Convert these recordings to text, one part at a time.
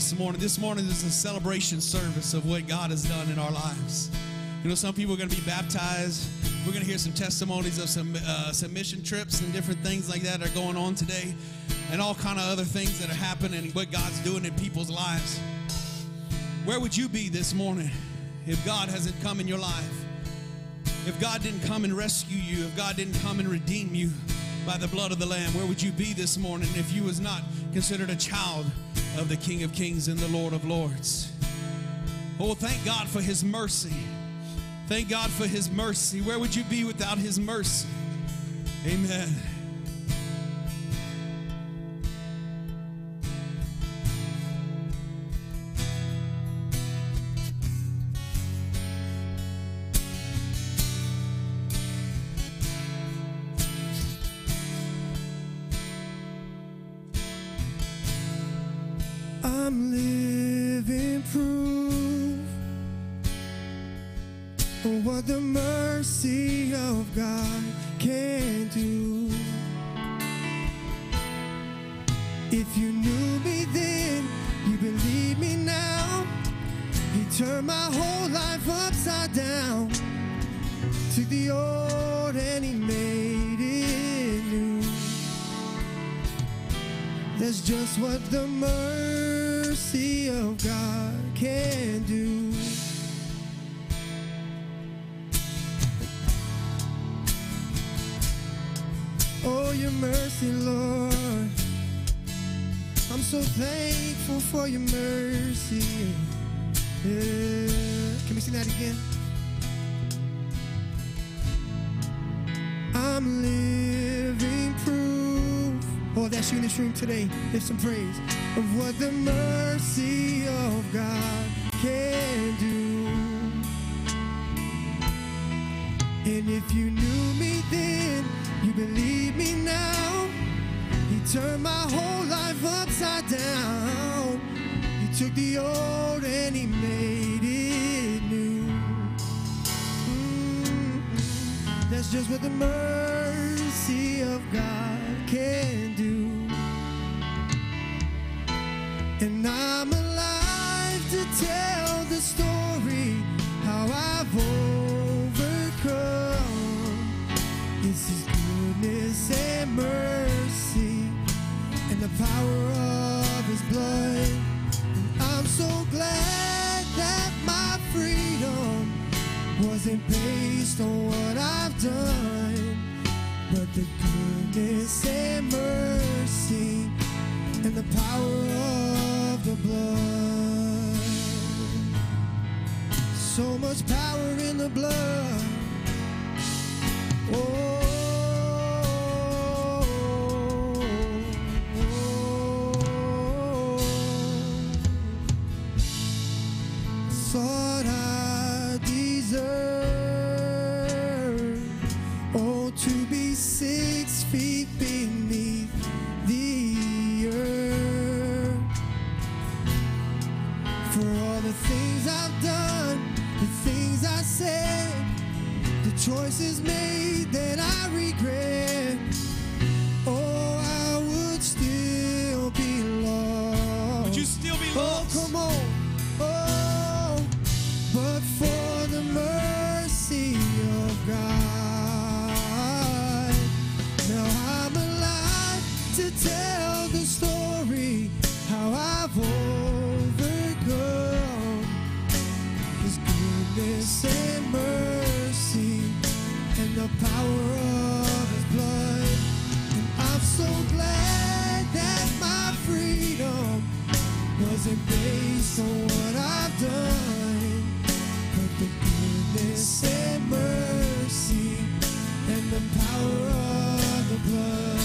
this morning. This morning is a celebration service of what God has done in our lives. You know, some people are going to be baptized. We're going to hear some testimonies of some uh, some mission trips and different things like that are going on today, and all kind of other things that are happening and what God's doing in people's lives. Where would you be this morning if God hasn't come in your life? If God didn't come and rescue you, if God didn't come and redeem you by the blood of the Lamb, where would you be this morning if you was not considered a child? of the King of Kings and the Lord of Lords. Oh, thank God for His mercy. Thank God for His mercy. Where would you be without His mercy? Amen. Just what the mercy of God can do. Oh, your mercy, Lord. I'm so thankful for your mercy. Yeah. Can we sing that again? I'm living that's you in this room today. Lift some praise of what the mercy of God can do. And if you knew me then, you believe me now. He turned my whole life upside down. He took the old and he made it new. Mm, That's just what the mercy of God can And I'm alive to tell the story how I've overcome. It's His goodness and mercy and the power of His blood. And I'm so glad that my freedom wasn't based on what I've done, but the goodness and mercy and the power of the blood. So much power in the blood. Oh, oh, oh, oh. thought I deserved said, the is made what I've done, but the goodness and mercy and the power of the blood.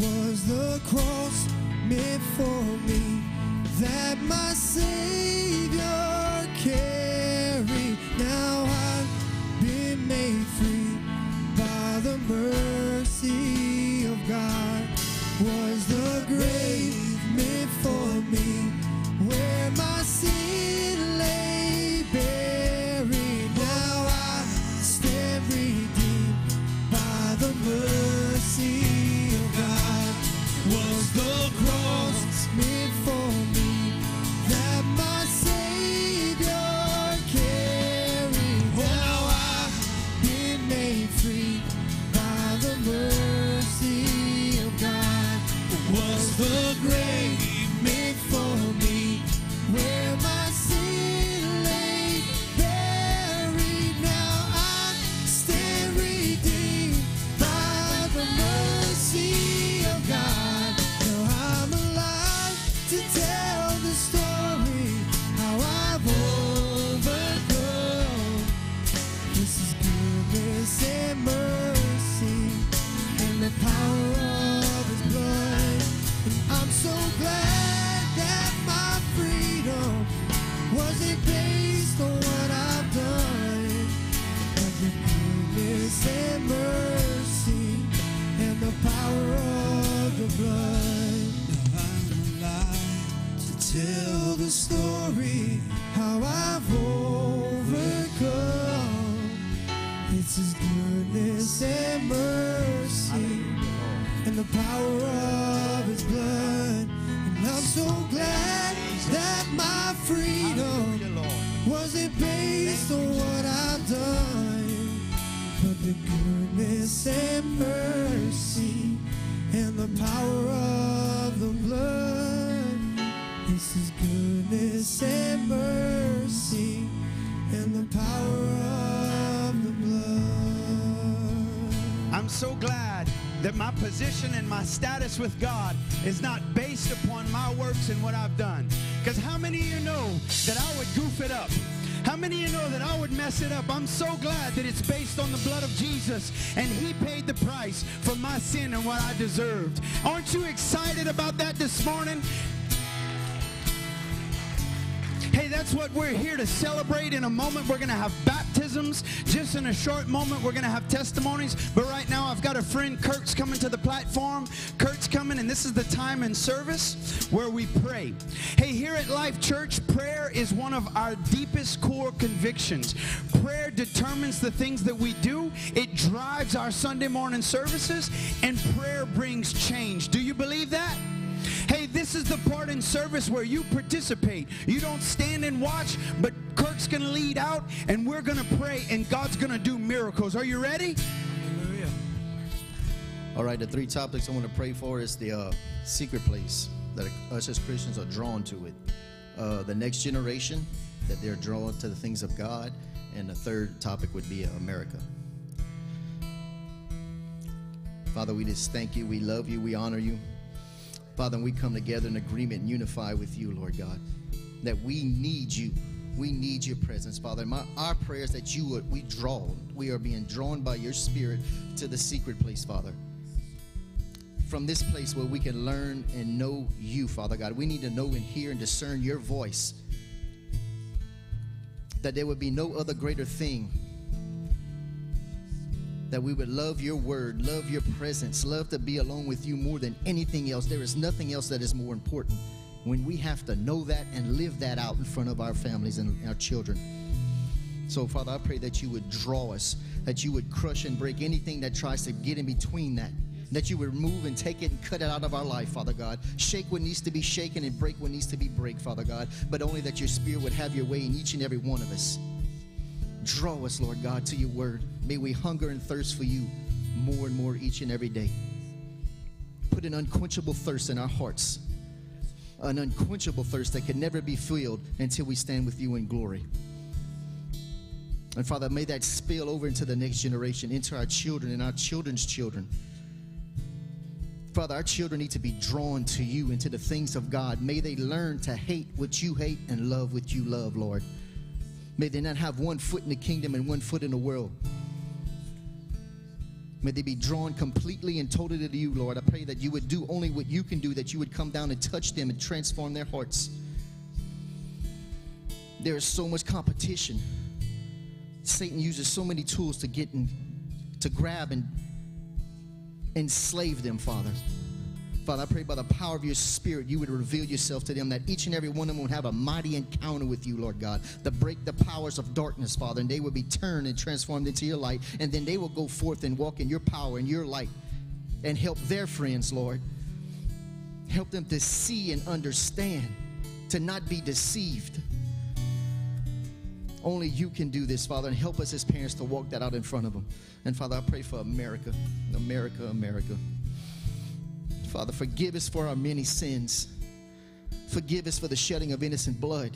Was the cross meant for me that my Savior carried? Now I've been made free by the mercy God. Was the grave meant for me with God is not based upon my works and what I've done. Because how many of you know that I would goof it up? How many of you know that I would mess it up? I'm so glad that it's based on the blood of Jesus and He paid the price for my sin and what I deserved. Aren't you excited about that this morning? Hey, that's what we're here to celebrate. In a moment, we're going to have baptisms. Just in a short moment, we're going to have testimonies. But right now, I've got a friend, Kurt's coming to the platform. Kurt's coming, and this is the time in service where we pray. Hey, here at Life Church, prayer is one of our deepest core convictions. Prayer determines the things that we do, it drives our Sunday morning services, and prayer brings change. Do you believe that? Hey, this is the part in service where you participate. You don't stand and watch, but Kirk's going to lead out and we're going to pray and God's going to do miracles. Are you ready? All right, the three topics I want to pray for is the uh, secret place that us as Christians are drawn to it, uh, the next generation that they're drawn to the things of God, and the third topic would be uh, America. Father, we just thank you, we love you, we honor you. Father, we come together in agreement and unify with you, Lord God, that we need you. We need your presence, Father. My, our prayers that you would, we draw, we are being drawn by your spirit to the secret place, Father from this place where we can learn and know you, Father God. We need to know and hear and discern your voice. That there would be no other greater thing. That we would love your word, love your presence, love to be alone with you more than anything else. There is nothing else that is more important when we have to know that and live that out in front of our families and our children. So, Father, I pray that you would draw us, that you would crush and break anything that tries to get in between that that you would remove and take it and cut it out of our life, Father God. Shake what needs to be shaken and break what needs to be break, Father God. But only that your spirit would have your way in each and every one of us. Draw us, Lord God, to your word. May we hunger and thirst for you more and more each and every day. Put an unquenchable thirst in our hearts, an unquenchable thirst that can never be filled until we stand with you in glory. And Father, may that spill over into the next generation, into our children and our children's children. Father, our children need to be drawn to you and to the things of God. May they learn to hate what you hate and love what you love, Lord. May they not have one foot in the kingdom and one foot in the world. May they be drawn completely and totally to you, Lord. I pray that you would do only what you can do, that you would come down and touch them and transform their hearts. There is so much competition. Satan uses so many tools to get and to grab and enslave them, Father. Father, I pray by the power of your spirit, you would reveal yourself to them, that each and every one of them would have a mighty encounter with you, Lord God, to break the powers of darkness, Father, and they would be turned and transformed into your light, and then they will go forth and walk in your power and your light and help their friends, Lord. Help them to see and understand, to not be deceived. Only you can do this, Father, and help us as parents to walk that out in front of them. And Father, I pray for America, America, America. Father, forgive us for our many sins. Forgive us for the shedding of innocent blood.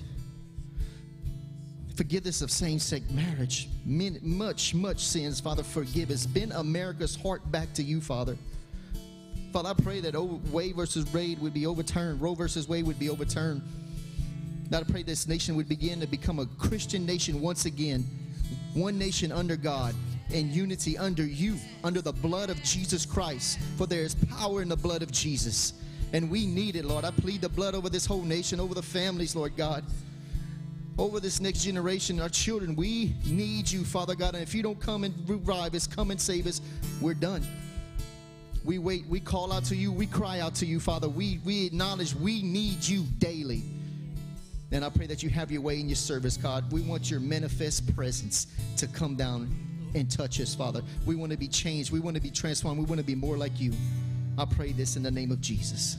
Forgive us of same sex marriage. Many, much, much sins, Father, forgive us. Bend America's heart back to you, Father. Father, I pray that Wade versus Wade would be overturned, Roe versus Wade would be overturned. God, I pray this nation would begin to become a Christian nation once again, one nation under God, in unity under you, under the blood of Jesus Christ. For there is power in the blood of Jesus. And we need it, Lord. I plead the blood over this whole nation, over the families, Lord God. Over this next generation, our children, we need you, Father God. And if you don't come and revive us, come and save us, we're done. We wait, we call out to you, we cry out to you, Father. We, we acknowledge we need you daily. And I pray that you have your way in your service, God. We want your manifest presence to come down and touch us, Father. We want to be changed. We want to be transformed. We want to be more like you. I pray this in the name of Jesus.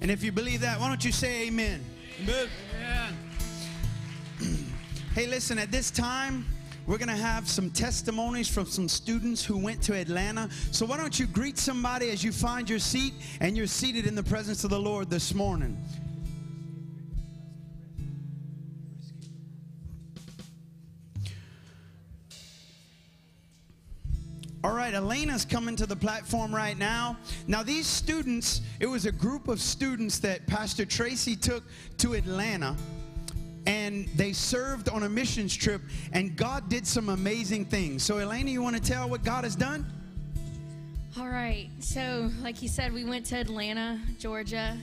And if you believe that, why don't you say amen? Hey, listen, at this time, we're going to have some testimonies from some students who went to Atlanta. So why don't you greet somebody as you find your seat and you're seated in the presence of the Lord this morning? All right, Elena's coming to the platform right now. Now, these students, it was a group of students that Pastor Tracy took to Atlanta and they served on a missions trip, and God did some amazing things. So, Elena, you want to tell what God has done? All right. So, like you said, we went to Atlanta, Georgia,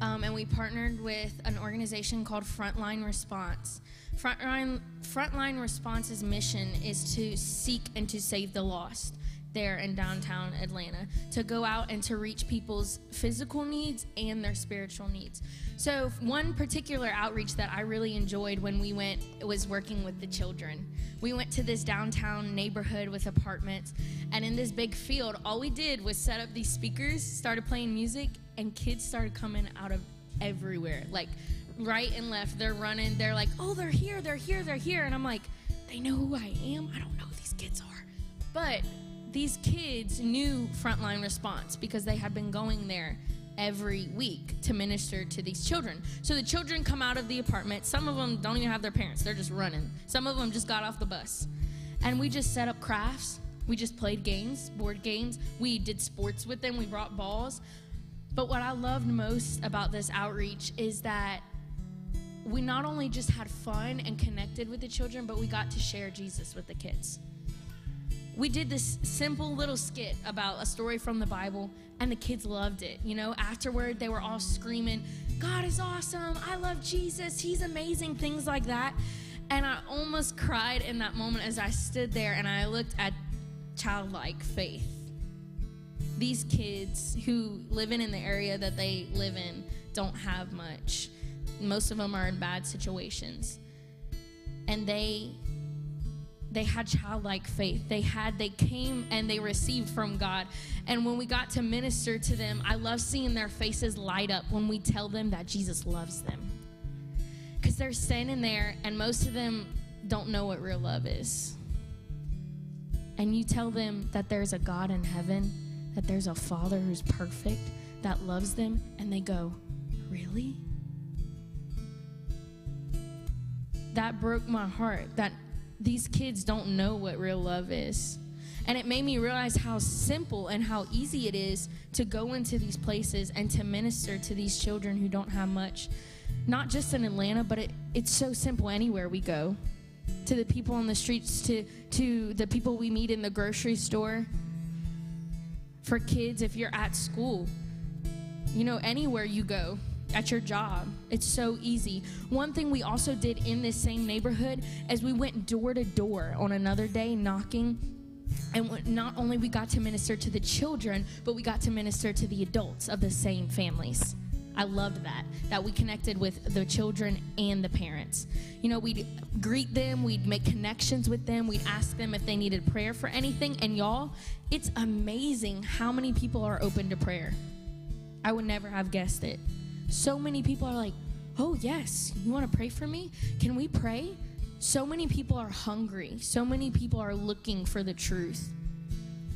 um, and we partnered with an organization called Frontline Response. Frontline, Frontline Response's mission is to seek and to save the lost there in downtown Atlanta, to go out and to reach people's physical needs and their spiritual needs. So, one particular outreach that I really enjoyed when we went was working with the children. We went to this downtown neighborhood with apartments, and in this big field, all we did was set up these speakers, started playing music, and kids started coming out of everywhere. Like right and left, they're running. They're like, oh, they're here, they're here, they're here. And I'm like, they know who I am? I don't know who these kids are. But these kids knew Frontline Response because they had been going there every week to minister to these children. So the children come out of the apartment. Some of them don't even have their parents, they're just running. Some of them just got off the bus. And we just set up crafts. We just played games, board games. We did sports with them. We brought balls. But what I loved most about this outreach is that we not only just had fun and connected with the children, but we got to share Jesus with the kids we did this simple little skit about a story from the Bible, and the kids loved it. You know, afterward, they were all screaming, God is awesome. I love Jesus. He's amazing. Things like that. And I almost cried in that moment as I stood there and I looked at childlike faith. These kids who live in, in the area that they live in don't have much. Most of them are in bad situations. And they they had childlike faith. They had they came and they received from god. And when we got to minister to them i love seeing their faces light up when we tell them that jesus loves them. Because they're standing there and most of them don't know what real love is. And you tell them that there's a god in heaven that there's a father who's perfect that loves them and they go really? That broke my heart that these kids don't know what real love is. And it made me realize how simple and how easy it is to go into these places and to minister to these children who don't have much. Not just in Atlanta, but it, it's so simple anywhere we go. To the people on the streets, to, to the people we meet in the grocery store. For kids, if you're at school, you know, anywhere you go, at your job. It's so easy. One thing we also did in this same neighborhood is we went door to door on another day knocking and not only we got to minister to the children, but we got to minister to the adults of the same families. I loved that, that we connected with the children and the parents. You know, we'd greet them, we'd make connections with them, we'd ask them if they needed prayer for anything. And y'all, it's amazing how many people are open to prayer. I would never have guessed it so many people are like, oh, yes, you want to pray for me? Can we pray? So many people are hungry. So many people are looking for the truth.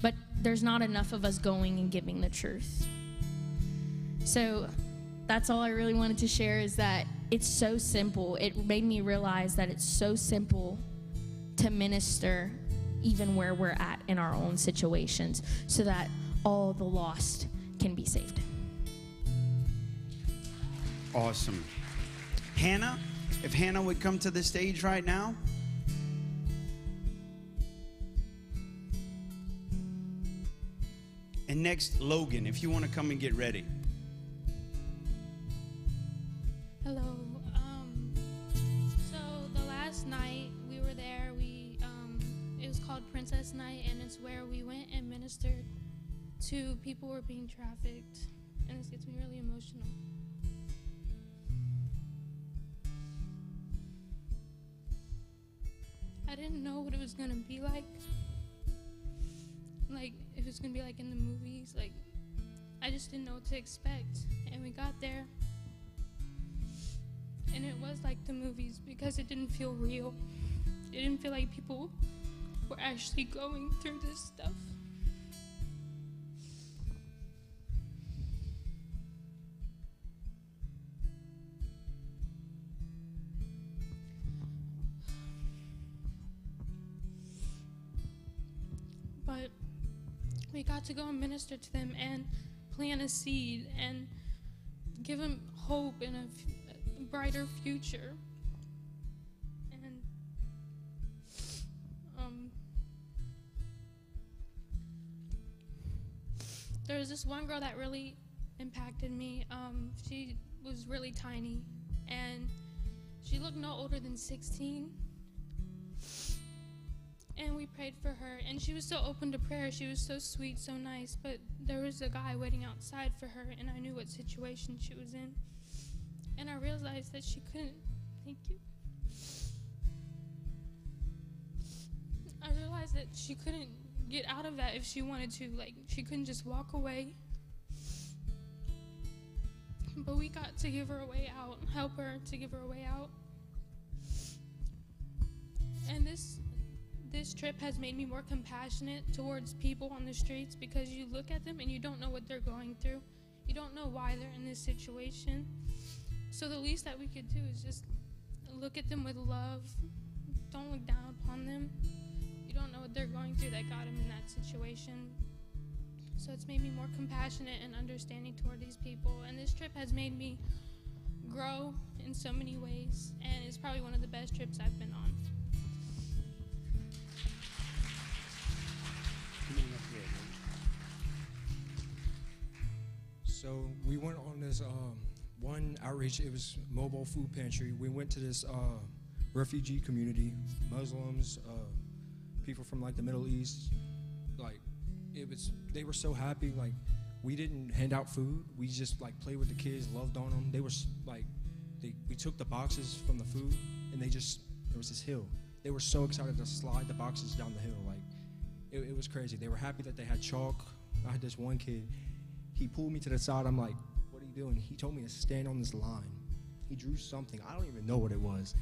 But there's not enough of us going and giving the truth. So that's all I really wanted to share is that it's so simple. It made me realize that it's so simple to minister even where we're at in our own situations so that all the lost can be saved. Awesome. Hannah, if Hannah would come to the stage right now. And next, Logan, if you want to come and get ready. Hello. Um, so the last night we were there, we um, it was called Princess Night, and it's where we went and ministered to people who were being trafficked, and this gets me really emotional. I didn't know what it was gonna be like. Like if it's gonna be like in the movies, like I just didn't know what to expect. And we got there, and it was like the movies because it didn't feel real. It didn't feel like people were actually going through this stuff. To go and minister to them and plant a seed and give them hope in a, f- a brighter future. And um, there was this one girl that really impacted me. Um, she was really tiny and she looked no older than 16 and we prayed for her. And she was so open to prayer. She was so sweet so nice. But there was a guy waiting outside for her and i knew what situation she was in. And i realized that she couldn't. Thank you. I realized that she couldn't get out of that if she wanted to. Like she couldn't just walk away. But we got to give her a way out help her to give her a way out. And this this trip has made me more compassionate towards people on the streets because you look at them and you don't know what they're going through. You don't know why they're in this situation. So the least that we could do is just look at them with love. Don't look down upon them. You don't know what they're going through that got them in that situation. So it's made me more compassionate and understanding toward these people. And this trip has made me grow in so many ways. And it's probably one of the best trips I've been on. So we went on this um, one outreach. It was mobile food pantry. We went to this uh, refugee community, Muslims, uh, people from like the Middle East. Like it was, they were so happy. Like we didn't hand out food. We just like played with the kids, loved on them. They were like, they, we took the boxes from the food and they just there was this hill. They were so excited to slide the boxes down the hill. Like it, it was crazy. They were happy that they had chalk. I had this one kid. He pulled me to the side. I'm like, "What are you doing?" He told me to stand on this line. He drew something. I don't even know what it was.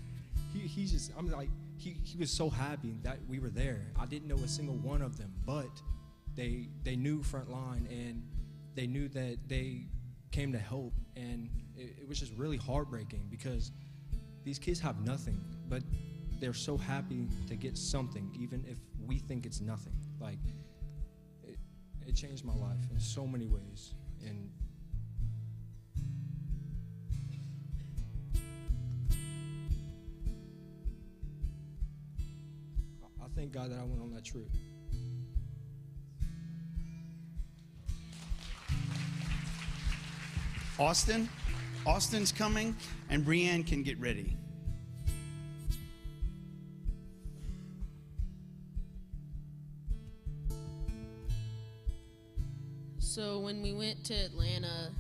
He, he just. I'm like, he, he was so happy that we were there. I didn't know a single one of them, but they they knew Frontline and they knew that they came to help. And it, it was just really heartbreaking because these kids have nothing, but they're so happy to get something, even if we think it's nothing. Like, it changed my life in so many ways. And I- thank God that I went on that trip. Austin, Austin's coming, and Brienne can get ready. So when we went to Atlanta,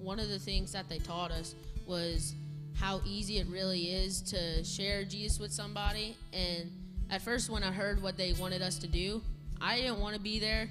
one of the things that they taught us was how easy it really is to share Jesus with somebody. And at first, when I heard what they wanted us to do, I didn't want to be there.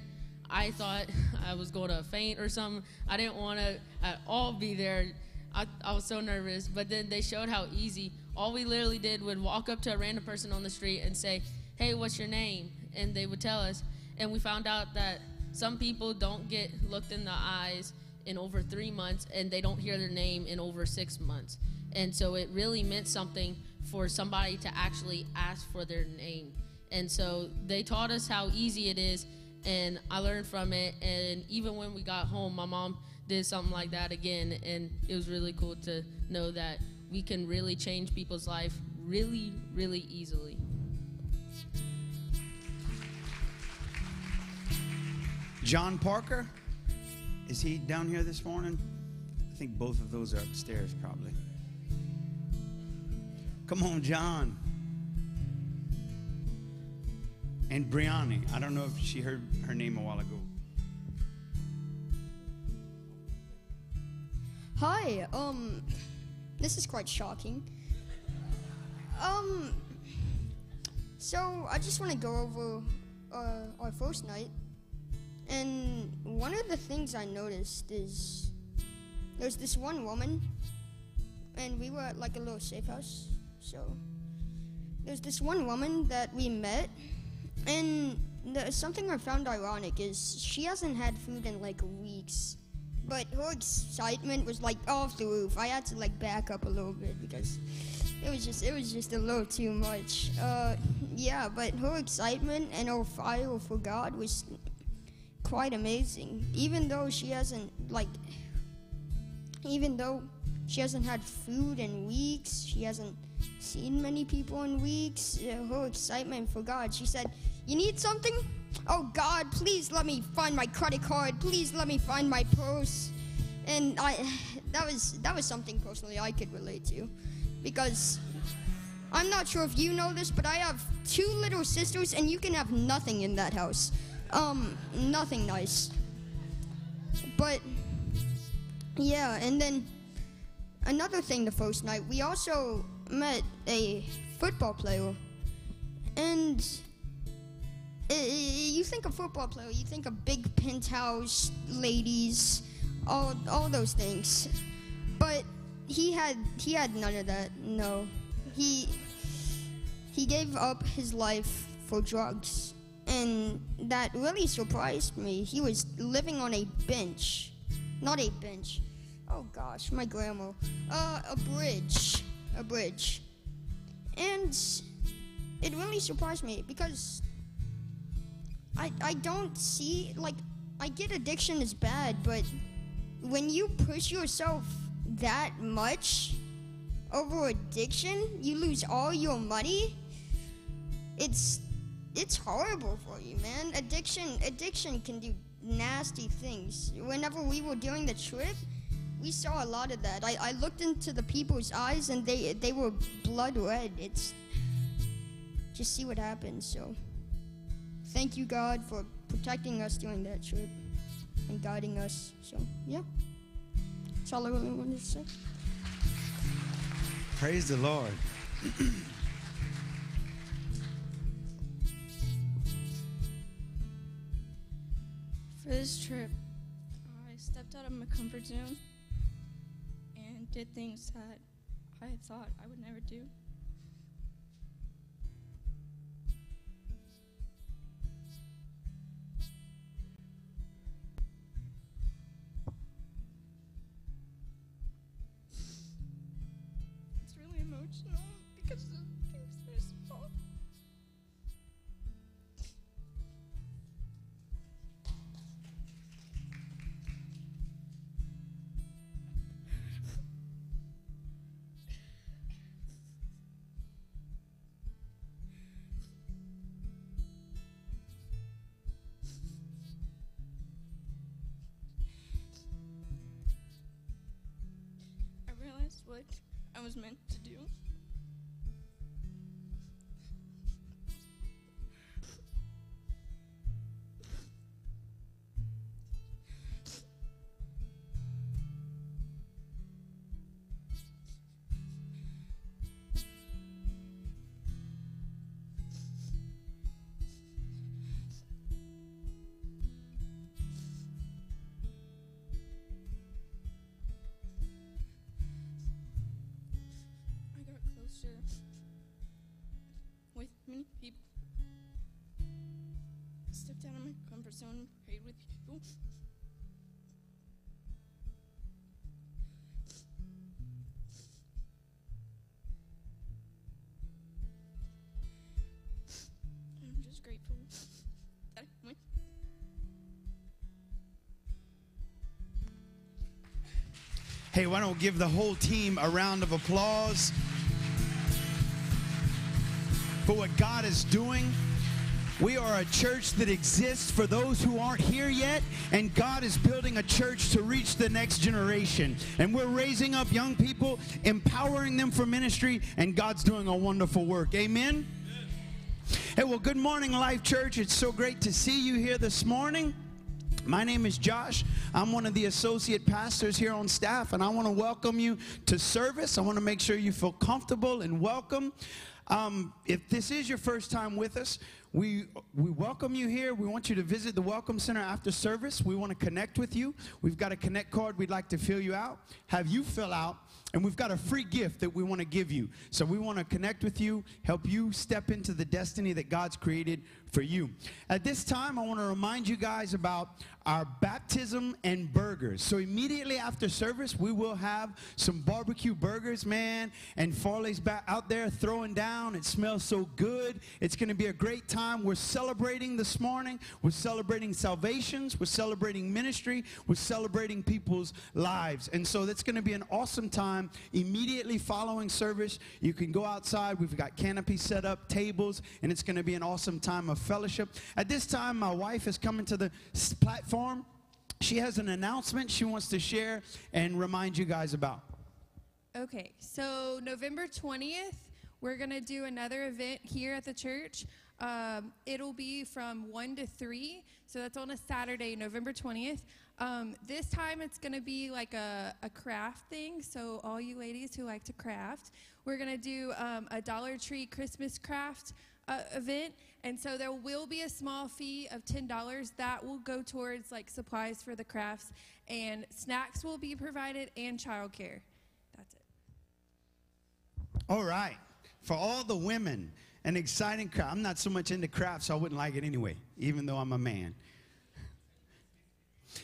I thought I was going to faint or something. I didn't want to at all be there. I, I was so nervous. But then they showed how easy. All we literally did would walk up to a random person on the street and say, Hey, what's your name? And they would tell us. And we found out that some people don't get looked in the eyes in over three months and they don't hear their name in over six months. And so it really meant something for somebody to actually ask for their name. And so they taught us how easy it is, and I learned from it. And even when we got home, my mom did something like that again, and it was really cool to know that we can really change people's life really, really easily. John Parker, is he down here this morning? I think both of those are upstairs, probably. Come on, John. And Brianni. I don't know if she heard her name a while ago. Hi, um, this is quite shocking. Um, so I just want to go over uh, our first night, and one of the things I noticed is there's this one woman, and we were at like a little safe house. So there's this one woman that we met, and the, something I found ironic is she hasn't had food in like weeks, but her excitement was like off the roof. I had to like back up a little bit because it was just it was just a little too much. Uh, yeah, but her excitement and her fire for God was quite amazing. Even though she hasn't like, even though she hasn't had food in weeks, she hasn't seen many people in weeks. Her excitement for God. She said, "You need something? Oh God, please let me find my credit card. Please let me find my purse." And I, that was that was something personally I could relate to, because I'm not sure if you know this, but I have two little sisters, and you can have nothing in that house. Um, nothing nice. But yeah, and then another thing the first night, we also met a football player. And you think of football player, you think of big penthouse ladies, all all those things. But he had he had none of that. No. He he gave up his life for drugs. And that really surprised me. He was living on a bench. Not a bench. Oh gosh, my grandma. Uh, a bridge. A bridge. And it really surprised me because I, I don't see, like, I get addiction is bad, but when you push yourself that much over addiction, you lose all your money. It's it's horrible for you, man. Addiction addiction can do nasty things. Whenever we were doing the trip, we saw a lot of that. I, I looked into the people's eyes and they they were blood red. It's just see what happens. So thank you God for protecting us during that trip and guiding us. So yeah. That's all I really wanted to say. Praise the Lord. For this trip, I stepped out of my comfort zone and did things that I thought I would never do. It's really emotional because prayed with people. I'm just grateful that I went. Hey, why don't we give the whole team a round of applause for what God is doing? We are a church that exists for those who aren't here yet, and God is building a church to reach the next generation. And we're raising up young people, empowering them for ministry, and God's doing a wonderful work. Amen? Hey, well, good morning, Life Church. It's so great to see you here this morning. My name is Josh. I'm one of the associate pastors here on staff, and I want to welcome you to service. I want to make sure you feel comfortable and welcome. Um, if this is your first time with us, we, we welcome you here. We want you to visit the Welcome Center after service. We want to connect with you. We've got a connect card we'd like to fill you out, have you fill out, and we've got a free gift that we want to give you. So we want to connect with you, help you step into the destiny that God's created for you. At this time, I want to remind you guys about our baptism and burgers. So immediately after service, we will have some barbecue burgers, man, and Farley's back out there throwing down. It smells so good. It's going to be a great time. We're celebrating this morning. We're celebrating salvations. We're celebrating ministry. We're celebrating people's lives. And so that's going to be an awesome time. Immediately following service, you can go outside. We've got canopies set up, tables, and it's going to be an awesome time of fellowship. At this time, my wife is coming to the s- She has an announcement she wants to share and remind you guys about. Okay, so November 20th, we're going to do another event here at the church. Um, it'll be from 1 to 3, so that's on a Saturday, November 20th. Um, this time it's going to be like a, a craft thing, so all you ladies who like to craft, we're going to do um, a Dollar Tree Christmas craft uh, event. And so there will be a small fee of $10 that will go towards like supplies for the crafts, and snacks will be provided and childcare. That's it. All right. For all the women, an exciting craft. I'm not so much into crafts, so I wouldn't like it anyway, even though I'm a man.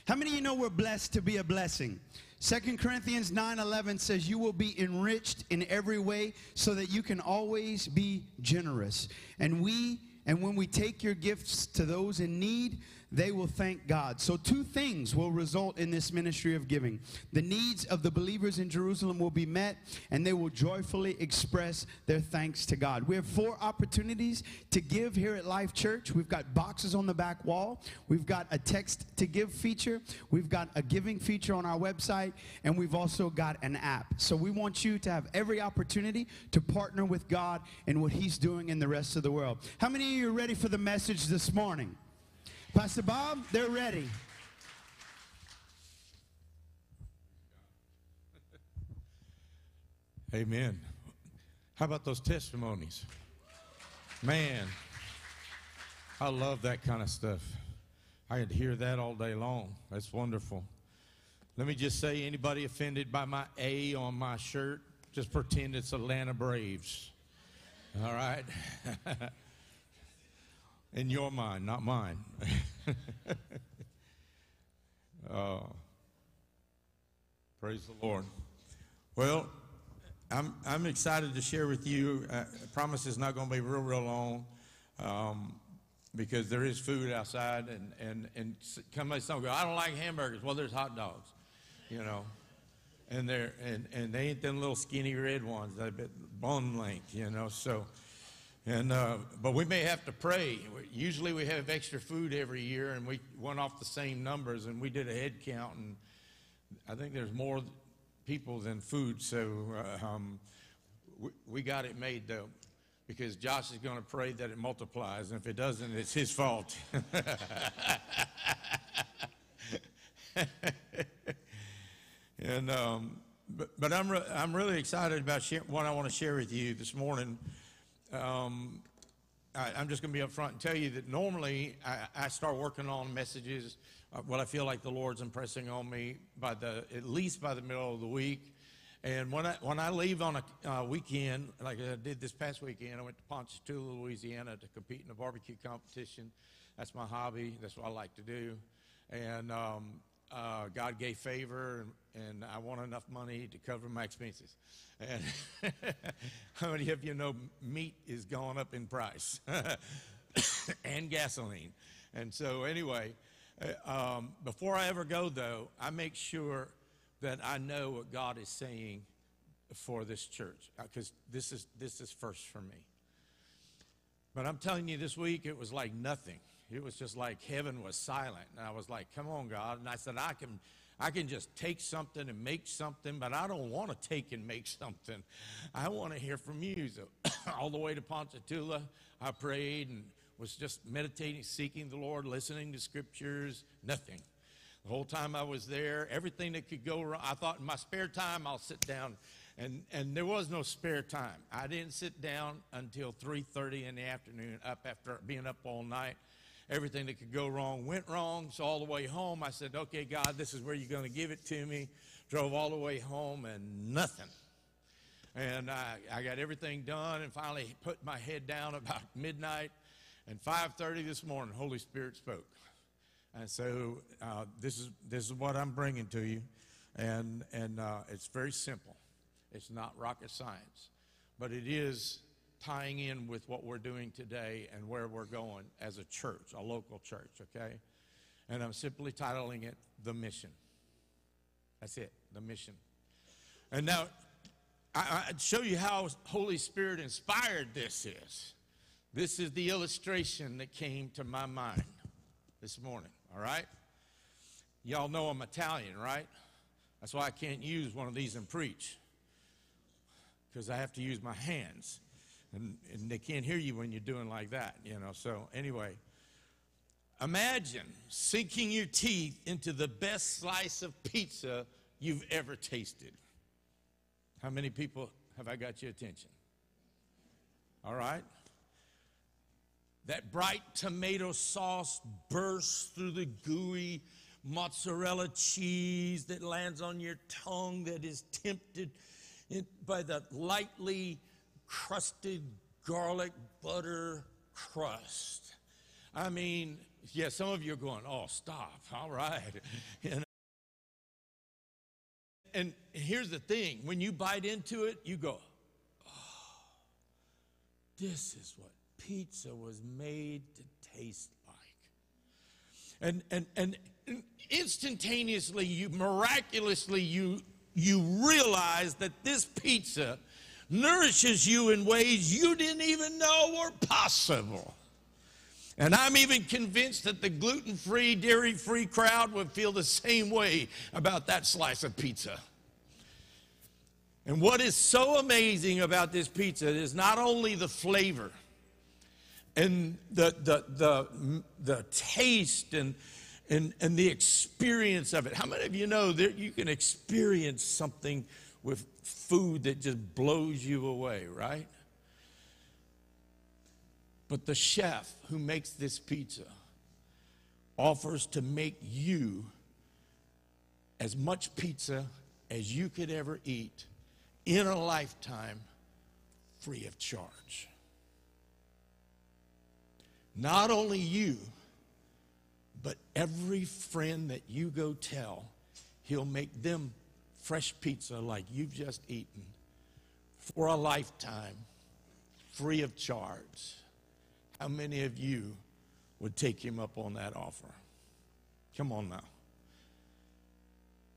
How many of you know we're blessed to be a blessing? 2 Corinthians 9:11 says you will be enriched in every way so that you can always be generous. And we and when we take your gifts to those in need, they will thank God. So, two things will result in this ministry of giving. The needs of the believers in Jerusalem will be met, and they will joyfully express their thanks to God. We have four opportunities to give here at Life Church. We've got boxes on the back wall, we've got a text to give feature, we've got a giving feature on our website, and we've also got an app. So, we want you to have every opportunity to partner with God in what He's doing in the rest of the world. How many of you are ready for the message this morning? Pastor Bob, they're ready. Amen. How about those testimonies? Man, I love that kind of stuff. I could hear that all day long. That's wonderful. Let me just say anybody offended by my A on my shirt, just pretend it's Atlanta Braves. All right? In your mind, not mine. uh, praise the Lord. Well, I'm, I'm excited to share with you. Uh, I promise it's not going to be real, real long um, because there is food outside. And, and, and somebody some go, I don't like hamburgers. Well, there's hot dogs, you know. And, they're, and, and they ain't them little skinny red ones, they're bone length, you know. So, and, uh, but we may have to pray. Usually we have extra food every year, and we went off the same numbers, and we did a head count, and I think there's more people than food, so uh, um, we, we got it made though, because Josh is going to pray that it multiplies, and if it doesn't, it's his fault. and um, but, but I'm re- I'm really excited about what I want to share with you this morning. Um, I, I'm just going to be upfront and tell you that normally I, I start working on messages, uh, what I feel like the Lord's impressing on me by the at least by the middle of the week. And when I when I leave on a uh, weekend, like I did this past weekend, I went to Ponchatoula, Louisiana, to compete in a barbecue competition. That's my hobby. That's what I like to do. And um, uh, God gave favor, and, and I won enough money to cover my expenses. And how many of you know meat is going up in price, and gasoline? And so, anyway, uh, um, before I ever go, though, I make sure that I know what God is saying for this church, because this is this is first for me. But I'm telling you, this week it was like nothing. It was just like heaven was silent. And I was like, come on, God. And I said, I can, I can just take something and make something, but I don't want to take and make something. I want to hear from you. So all the way to Ponchatoula, I prayed and was just meditating, seeking the Lord, listening to scriptures, nothing. The whole time I was there, everything that could go wrong, I thought in my spare time I'll sit down And, and there was no spare time. I didn't sit down until 3.30 in the afternoon, up after being up all night. Everything that could go wrong went wrong. So all the way home, I said, okay, God, this is where you're going to give it to me. Drove all the way home and nothing. And I, I got everything done and finally put my head down about midnight. And 5.30 this morning, Holy Spirit spoke. And so uh, this, is, this is what I'm bringing to you. And, and uh, it's very simple. It's not rocket science. But it is tying in with what we're doing today and where we're going as a church, a local church, okay? And I'm simply titling it The Mission. That's it, The Mission. And now, I'd show you how Holy Spirit inspired this is. This is the illustration that came to my mind this morning, all right? Y'all know I'm Italian, right? That's why I can't use one of these and preach, because I have to use my hands. And, and they can't hear you when you're doing like that, you know. So, anyway, imagine sinking your teeth into the best slice of pizza you've ever tasted. How many people have I got your attention? All right. That bright tomato sauce bursts through the gooey mozzarella cheese that lands on your tongue that is tempted by the lightly crusted garlic butter crust. I mean, yeah, some of you are going, oh, stop. All right. And here's the thing when you bite into it, you go, oh, this is what pizza was made to taste like. And, and, and instantaneously, you miraculously, you, you realize that this pizza nourishes you in ways you didn't even know were possible. And I'm even convinced that the gluten free, dairy free crowd would feel the same way about that slice of pizza. And what is so amazing about this pizza is not only the flavor and the, the, the, the taste and, and, and the experience of it. How many of you know that you can experience something with food that just blows you away, right? But the chef who makes this pizza offers to make you as much pizza as you could ever eat in a lifetime free of charge. Not only you, but every friend that you go tell, he'll make them fresh pizza like you've just eaten for a lifetime, free of charge. How many of you would take him up on that offer? Come on now.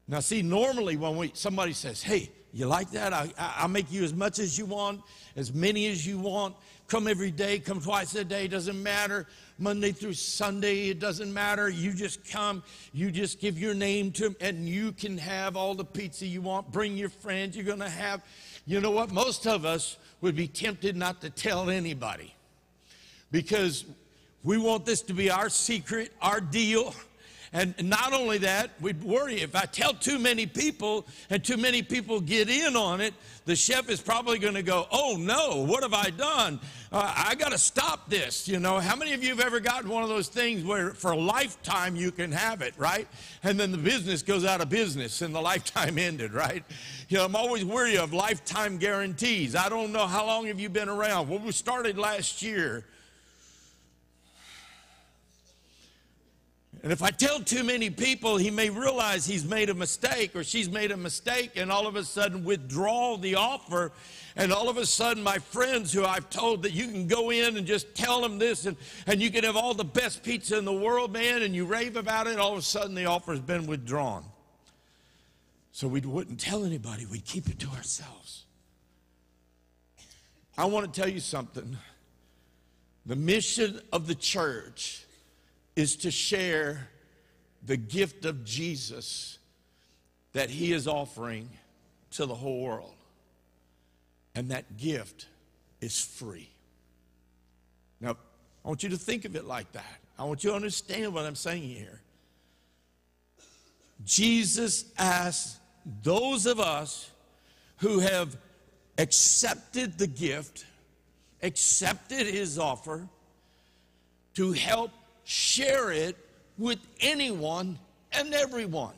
Now, see, normally when we, somebody says, hey, you like that? I, I, make you as much as you want, as many as you want. Come every day, come twice a day, doesn't matter. Monday through Sunday, it doesn't matter. You just come, you just give your name to him, and you can have all the pizza you want. Bring your friends, you're going to have. You know what? Most of us would be tempted not to tell anybody because we want this to be our secret, our deal. And not only that, we'd worry if I tell too many people and too many people get in on it, the chef is probably going to go, Oh no, what have I done? Uh, I got to stop this. You know, how many of you have ever gotten one of those things where for a lifetime you can have it, right? And then the business goes out of business and the lifetime ended, right? You know, I'm always weary of lifetime guarantees. I don't know how long have you been around. Well, we started last year. And if I tell too many people, he may realize he's made a mistake or she's made a mistake and all of a sudden withdraw the offer. And all of a sudden, my friends who I've told that you can go in and just tell them this and, and you can have all the best pizza in the world, man, and you rave about it, all of a sudden the offer's been withdrawn. So we wouldn't tell anybody, we'd keep it to ourselves. I want to tell you something. The mission of the church is to share the gift of Jesus that he is offering to the whole world. And that gift is free. Now, I want you to think of it like that. I want you to understand what I'm saying here. Jesus asked those of us who have accepted the gift, accepted his offer to help share it with anyone and everyone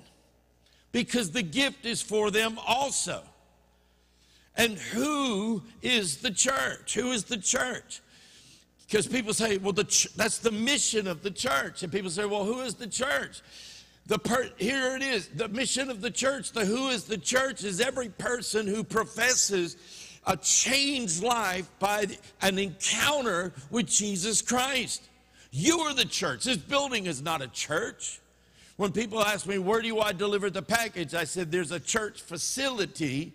because the gift is for them also. And who is the church? Who is the church? Because people say, well, ch- that's the mission of the church. And people say, well, who is the church? The per- here it is. The mission of the church, the who is the church, is every person who professes a changed life by the- an encounter with Jesus Christ. You are the church. This building is not a church. When people ask me, where do I deliver the package? I said, there's a church facility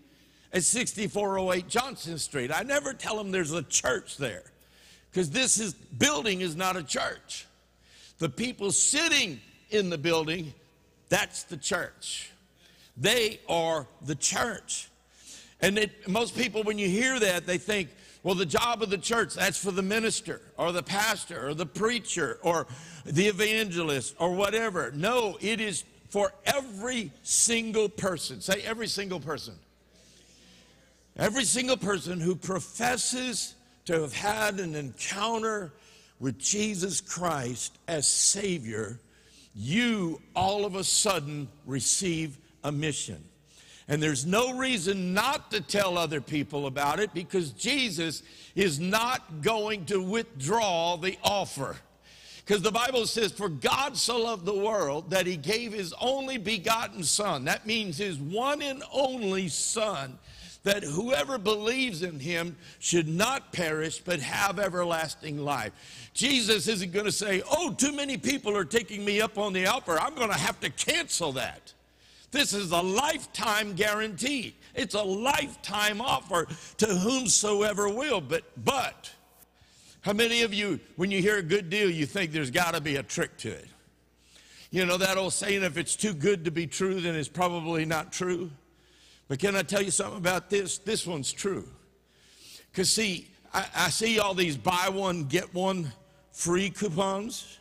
at 6408 Johnson Street. I never tell them there's a church there because this is, building is not a church. The people sitting in the building, that's the church. They are the church. And it, most people, when you hear that, they think, well, the job of the church, that's for the minister or the pastor or the preacher or the evangelist or whatever. No, it is for every single person. Say, every single person. Every single person who professes to have had an encounter with Jesus Christ as Savior, you all of a sudden receive a mission. And there's no reason not to tell other people about it because Jesus is not going to withdraw the offer. Because the Bible says, For God so loved the world that he gave his only begotten Son. That means his one and only Son, that whoever believes in him should not perish but have everlasting life. Jesus isn't going to say, Oh, too many people are taking me up on the offer. I'm going to have to cancel that. This is a lifetime guarantee. It's a lifetime offer to whomsoever will. But, but, how many of you, when you hear a good deal, you think there's got to be a trick to it? You know that old saying, if it's too good to be true, then it's probably not true. But can I tell you something about this? This one's true. Because, see, I, I see all these buy one, get one free coupons.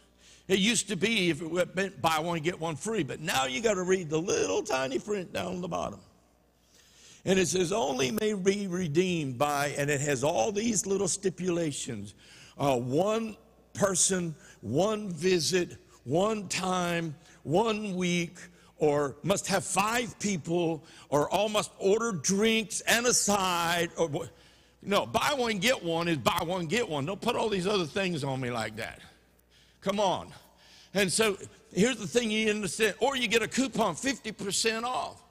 It used to be if it meant buy one, get one free, but now you got to read the little tiny print down the bottom. And it says, only may be redeemed by, and it has all these little stipulations uh, one person, one visit, one time, one week, or must have five people, or all must order drinks and a side, or. No, buy one, get one is buy one, get one. Don't put all these other things on me like that. Come on. And so here's the thing you understand, or you get a coupon 50% off.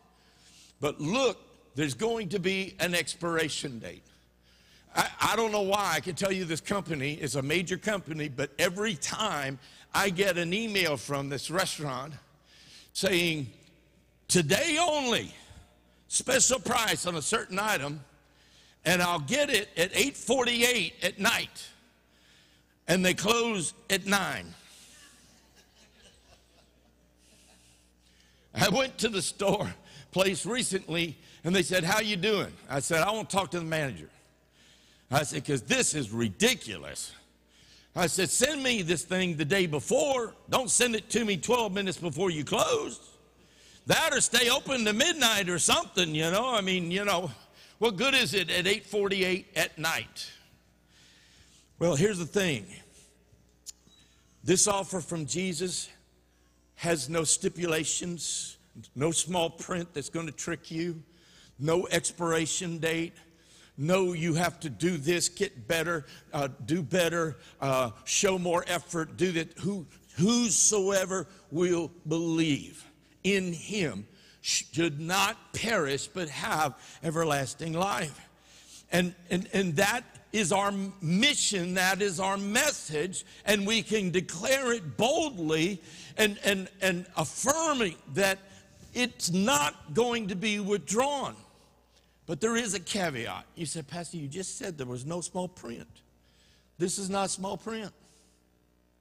But look, there's going to be an expiration date. I, I don't know why. I can tell you this company is a major company, but every time I get an email from this restaurant saying, today only, special price on a certain item, and I'll get it at 8:48 at night. And they close at 9. I went to the store place recently and they said, "How you doing?" I said, "I want to talk to the manager." I said, "Cuz this is ridiculous." I said, "Send me this thing the day before. Don't send it to me 12 minutes before you close. That or stay open to midnight or something, you know? I mean, you know, what good is it at 8:48 at night?" Well, here's the thing. This offer from Jesus has no stipulations, no small print that's going to trick you, no expiration date. No, you have to do this, get better, uh, do better, uh, show more effort, do that. Who, whosoever will believe in him should not perish but have everlasting life. And, and, and that is our mission, that is our message, and we can declare it boldly and, and, and affirming that it's not going to be withdrawn. But there is a caveat. You said, Pastor, you just said there was no small print. This is not small print.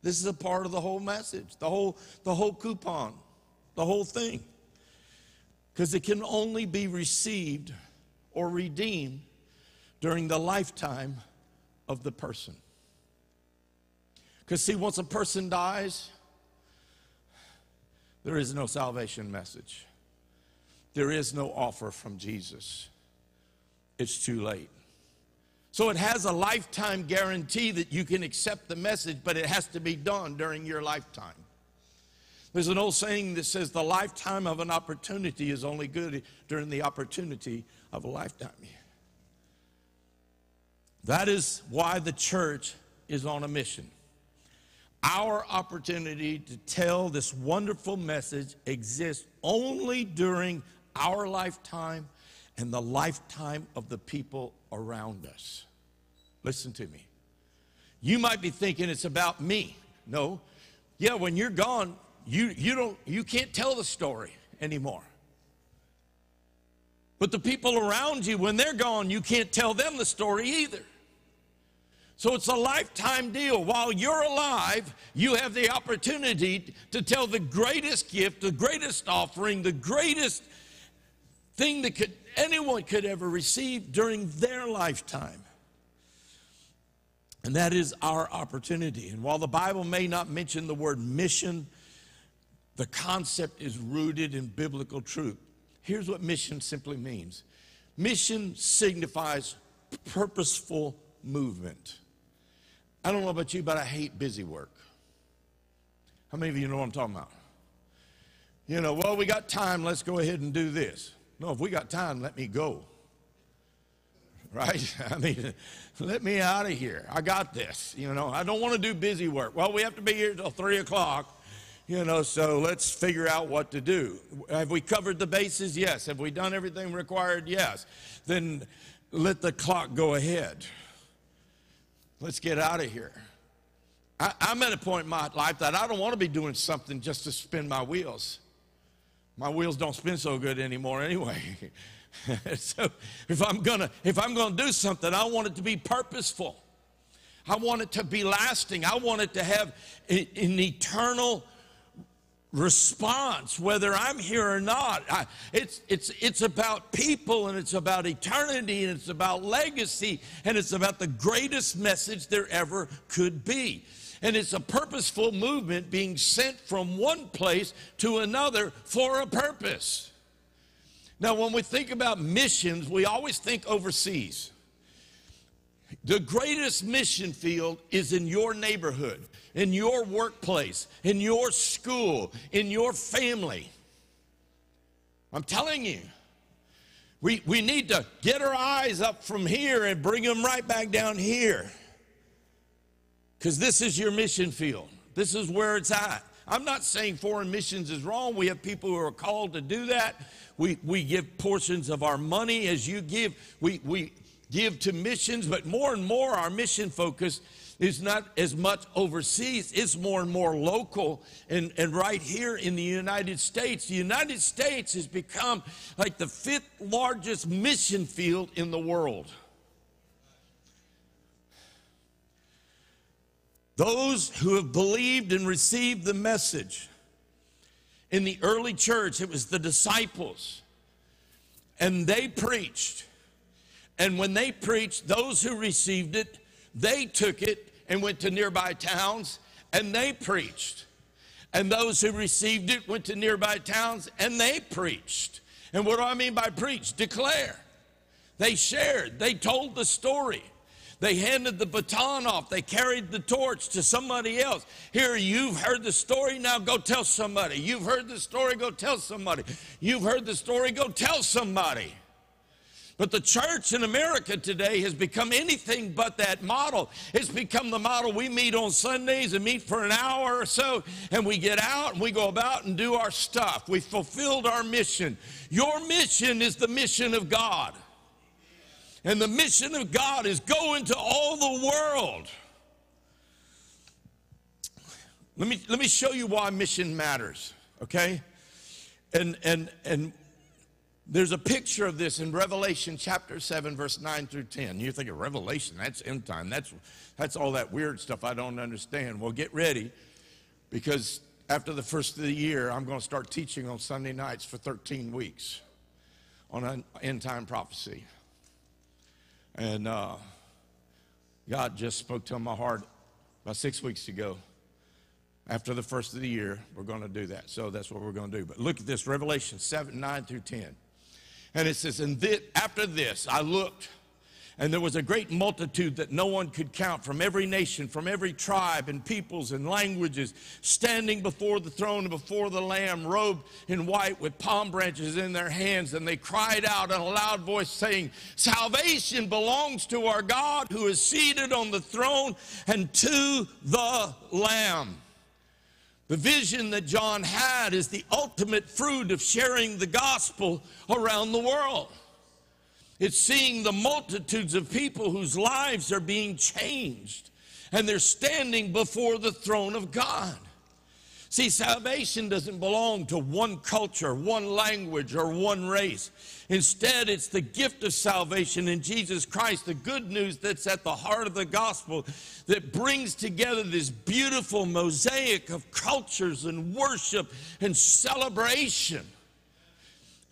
This is a part of the whole message, the whole, the whole coupon, the whole thing. Because it can only be received or redeemed during the lifetime of the person. Because, see, once a person dies, there is no salvation message, there is no offer from Jesus. it's too late. So it has a lifetime guarantee that you can accept the message, but it has to be done during your lifetime. There's an old saying that says the lifetime of an opportunity is only good during the opportunity of a lifetime. That is why the church is on a mission. Our opportunity to tell this wonderful message exists only during our lifetime and the lifetime of the people around us. Listen to me. You might be thinking it's about me. No. Yeah, when you're gone, you, you, don't, you can't tell the story anymore. But the people around you, when they're gone, you can't tell them the story either. So it's a lifetime deal. While you're alive, you have the opportunity to tell the greatest gift, the greatest offering, the greatest thing that could, anyone could ever receive during their lifetime. And that is our opportunity. And while the Bible may not mention the word mission, the concept is rooted in biblical truth. Here's what mission simply means mission signifies purposeful movement. I don't know about you, but I hate busy work. How many of you know what I'm talking about? You know, well, we got time, let's go ahead and do this. No, if we got time, let me go. Right? I mean, let me out of here. I got this. You know, I don't want to do busy work. Well, we have to be here till three o'clock. You know, so let's figure out what to do. Have we covered the bases? Yes. Have we done everything required? Yes. Then let the clock go ahead. Let's get out of here. I, am at a point in my life that I don't want to be doing something just to spin my wheels. My wheels don't spin so good anymore anyway. so if I'm gonna if I'm gonna do something, I want it to be purposeful. I want it to be lasting. I want it to have an eternal response, whether I'm here or not. I, it's, it's, it's about people and it's about eternity and it's about legacy and it's about the greatest message there ever could be. And it's a purposeful movement being sent from one place to another for a purpose. Now, when we think about missions, we always think overseas. The greatest mission field is in your neighborhood, in your workplace, in your school, in your family. I'm telling you, we, we need to get our eyes up from here and bring them right back down here. Because this is your mission field, this is where it's at. I'm not saying foreign missions is wrong. We have people who are called to do that. We, we give portions of our money as you give. We, we give to missions, but more and more our mission focus is not as much overseas, it's more and more local and, and right here in the United States. The United States has become like the fifth largest mission field in the world. Those who have believed and received the message. In the early church, it was the disciples, and they preached. And when they preached, those who received it, they took it and went to nearby towns and they preached. And those who received it went to nearby towns and they preached. And what do I mean by preach? Declare. They shared, they told the story. They handed the baton off. They carried the torch to somebody else. Here, you've heard the story, now go tell somebody. You've heard the story, go tell somebody. You've heard the story, go tell somebody. But the church in America today has become anything but that model. It's become the model we meet on Sundays and meet for an hour or so, and we get out and we go about and do our stuff. We fulfilled our mission. Your mission is the mission of God. And the mission of God is go into all the world. Let me, let me show you why mission matters, okay? And, and, and there's a picture of this in Revelation chapter 7, verse 9 through 10. You think of Revelation, that's end time. That's, that's all that weird stuff I don't understand. Well, get ready because after the first of the year, I'm going to start teaching on Sunday nights for 13 weeks on an end time prophecy. And uh, God just spoke to my heart about six weeks ago. After the first of the year, we're going to do that. So that's what we're going to do. But look at this Revelation 7, 9 through 10. And it says, And thi- after this I looked, and there was a great multitude that no one could count from every nation, from every tribe and peoples and languages, standing before the throne and before the Lamb, robed in white with palm branches in their hands. And they cried out in a loud voice, saying, Salvation belongs to our God who is seated on the throne and to the Lamb. The vision that John had is the ultimate fruit of sharing the gospel around the world. It's seeing the multitudes of people whose lives are being changed and they're standing before the throne of God. See, salvation doesn't belong to one culture, one language, or one race. Instead, it's the gift of salvation in Jesus Christ, the good news that's at the heart of the gospel that brings together this beautiful mosaic of cultures and worship and celebration.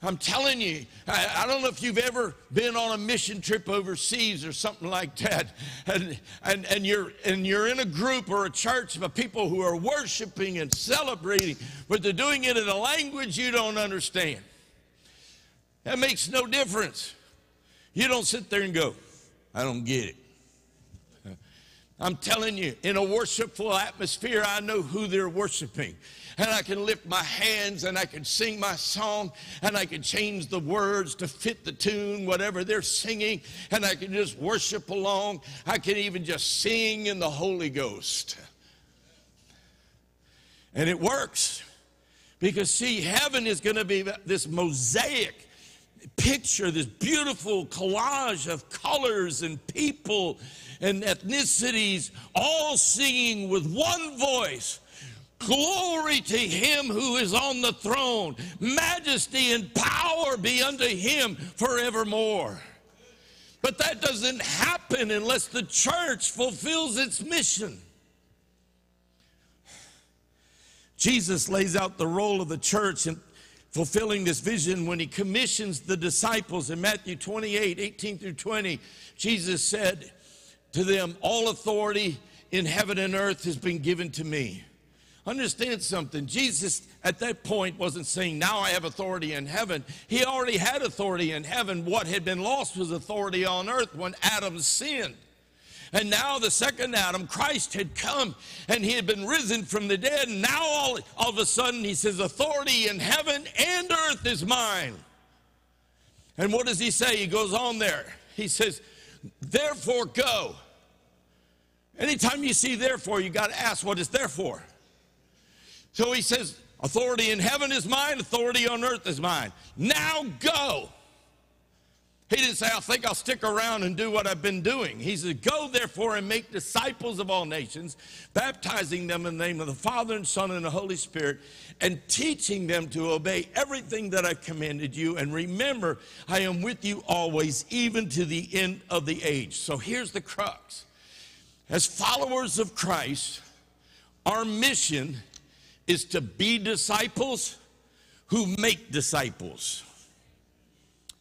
I'm telling you, I, I, don't know if you've ever been on a mission trip overseas or something like that, and, and, and, you're, and you're in a group or a church of people who are worshiping and celebrating, but they're doing it in a language you don't understand. That makes no difference. You don't sit there and go, I don't get it. I'm telling you, in a worshipful atmosphere, I know who they're worshiping. And I can lift my hands and I can sing my song and I can change the words to fit the tune, whatever they're singing, and I can just worship along. I can even just sing in the Holy Ghost. And it works. Because, see, heaven is going to be this mosaic picture, this beautiful collage of colors and people and ethnicities, all singing with one voice. Glory to him who is on the throne. Majesty and power be unto him forevermore. But that doesn't happen unless the church fulfills its mission. Jesus lays out the role of the church in fulfilling this vision when he commissions the disciples in Matthew 28 18 through 20. Jesus said to them, All authority in heaven and earth has been given to me. Understand something. Jesus at that point wasn't saying, Now I have authority in heaven. He already had authority in heaven. What had been lost was authority on earth when Adam sinned. And now the second Adam, Christ, had come and he had been risen from the dead. And now all, all of a sudden he says, Authority in heaven and earth is mine. And what does he say? He goes on there. He says, Therefore go. Anytime you see therefore, you got to ask what it's there for. So he says, Authority in heaven is mine, authority on earth is mine. Now go. He didn't say, I think I'll stick around and do what I've been doing. He said, Go therefore and make disciples of all nations, baptizing them in the name of the Father and Son and the Holy Spirit, and teaching them to obey everything that I've commanded you. And remember, I am with you always, even to the end of the age. So here's the crux. As followers of Christ, our mission is to be disciples who make disciples.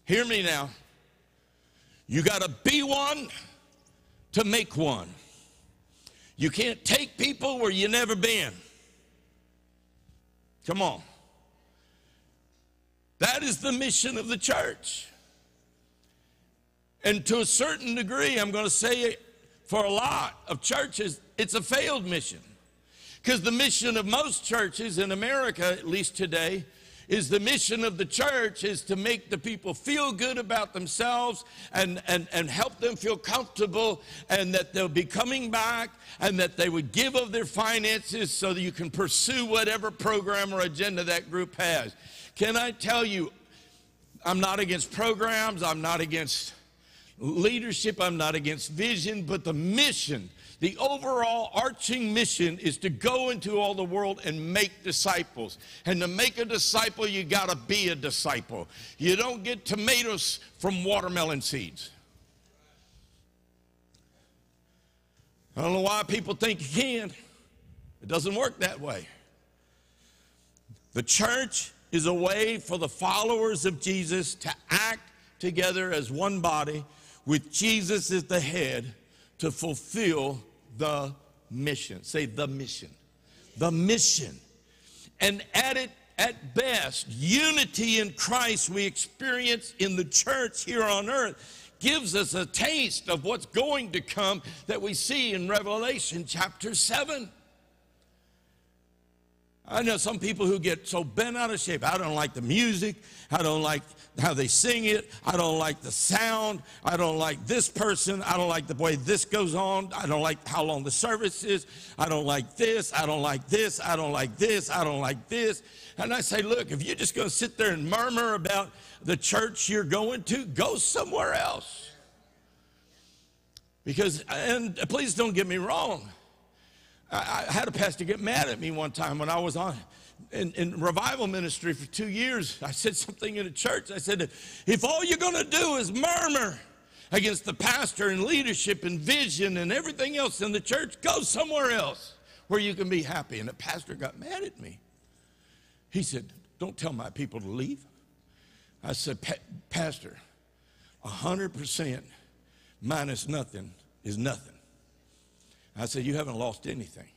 Hear me now. You got to be one to make one. You can't take people where you never been. Come on. That is the mission of the church. And to a certain degree, I'm going to say it for a lot of churches, it's a failed mission. Because the mission of most churches in America, at least today, is the mission of the church is to make the people feel good about themselves and, and, and help them feel comfortable and that they'll be coming back and that they would give of their finances so that you can pursue whatever program or agenda that group has. Can I tell you, I'm not against programs, I'm not against leadership, I'm not against vision, but the mission the overall arching mission is to go into all the world and make disciples. And to make a disciple, you got to be a disciple. You don't get tomatoes from watermelon seeds. I don't know why people think you can. It doesn't work that way. The church is a way for the followers of Jesus to act together as one body with Jesus as the head to fulfill the mission. Say the mission. The mission. And at it, at best, unity in Christ we experience in the church here on earth gives us a taste of what's going to come that we see in Revelation chapter 7. I know some people who get so bent out of shape. I don't like the music. I don't like how they sing it. I don't like the sound. I don't like this person. I don't like the way this goes on. I don't like how long the service is. I don't like this. I don't like this. I don't like this. I don't like this. And I say, look, if you're just going to sit there and murmur about the church you're going to, go somewhere else. Because, and please don't get me wrong. I, I had a pastor get mad at me one time when I was on in, in, revival ministry for two years. I said something in a church. I said, if all you're going to do is murmur against the pastor and leadership and vision and everything else in the church, go somewhere else where you can be happy. And the pastor got mad at me. He said, don't tell my people to leave. I said, Pastor, 100% minus nothing is nothing. I said, You haven't lost anything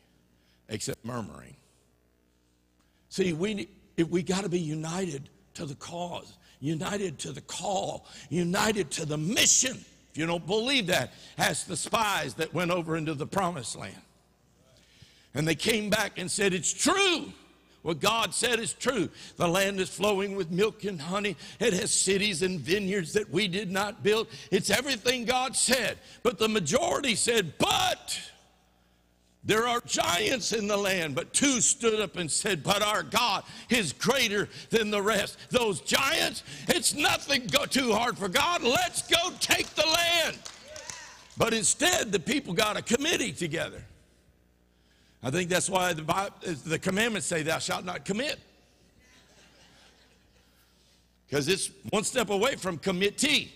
except murmuring. See, we, we got to be united to the cause, united to the call, united to the mission. If you don't believe that, ask the spies that went over into the promised land. And they came back and said, It's true. What God said is true. The land is flowing with milk and honey. It has cities and vineyards that we did not build. It's everything God said. But the majority said, But there are giants in the land, but two stood up and said, But our God is greater than the rest. Those giants, it's nothing go too hard for God. Let's go take the land. But instead, the people got a committee together. I think that's why the, Bible, the commandments say, Thou shalt not commit. Because it's one step away from committee.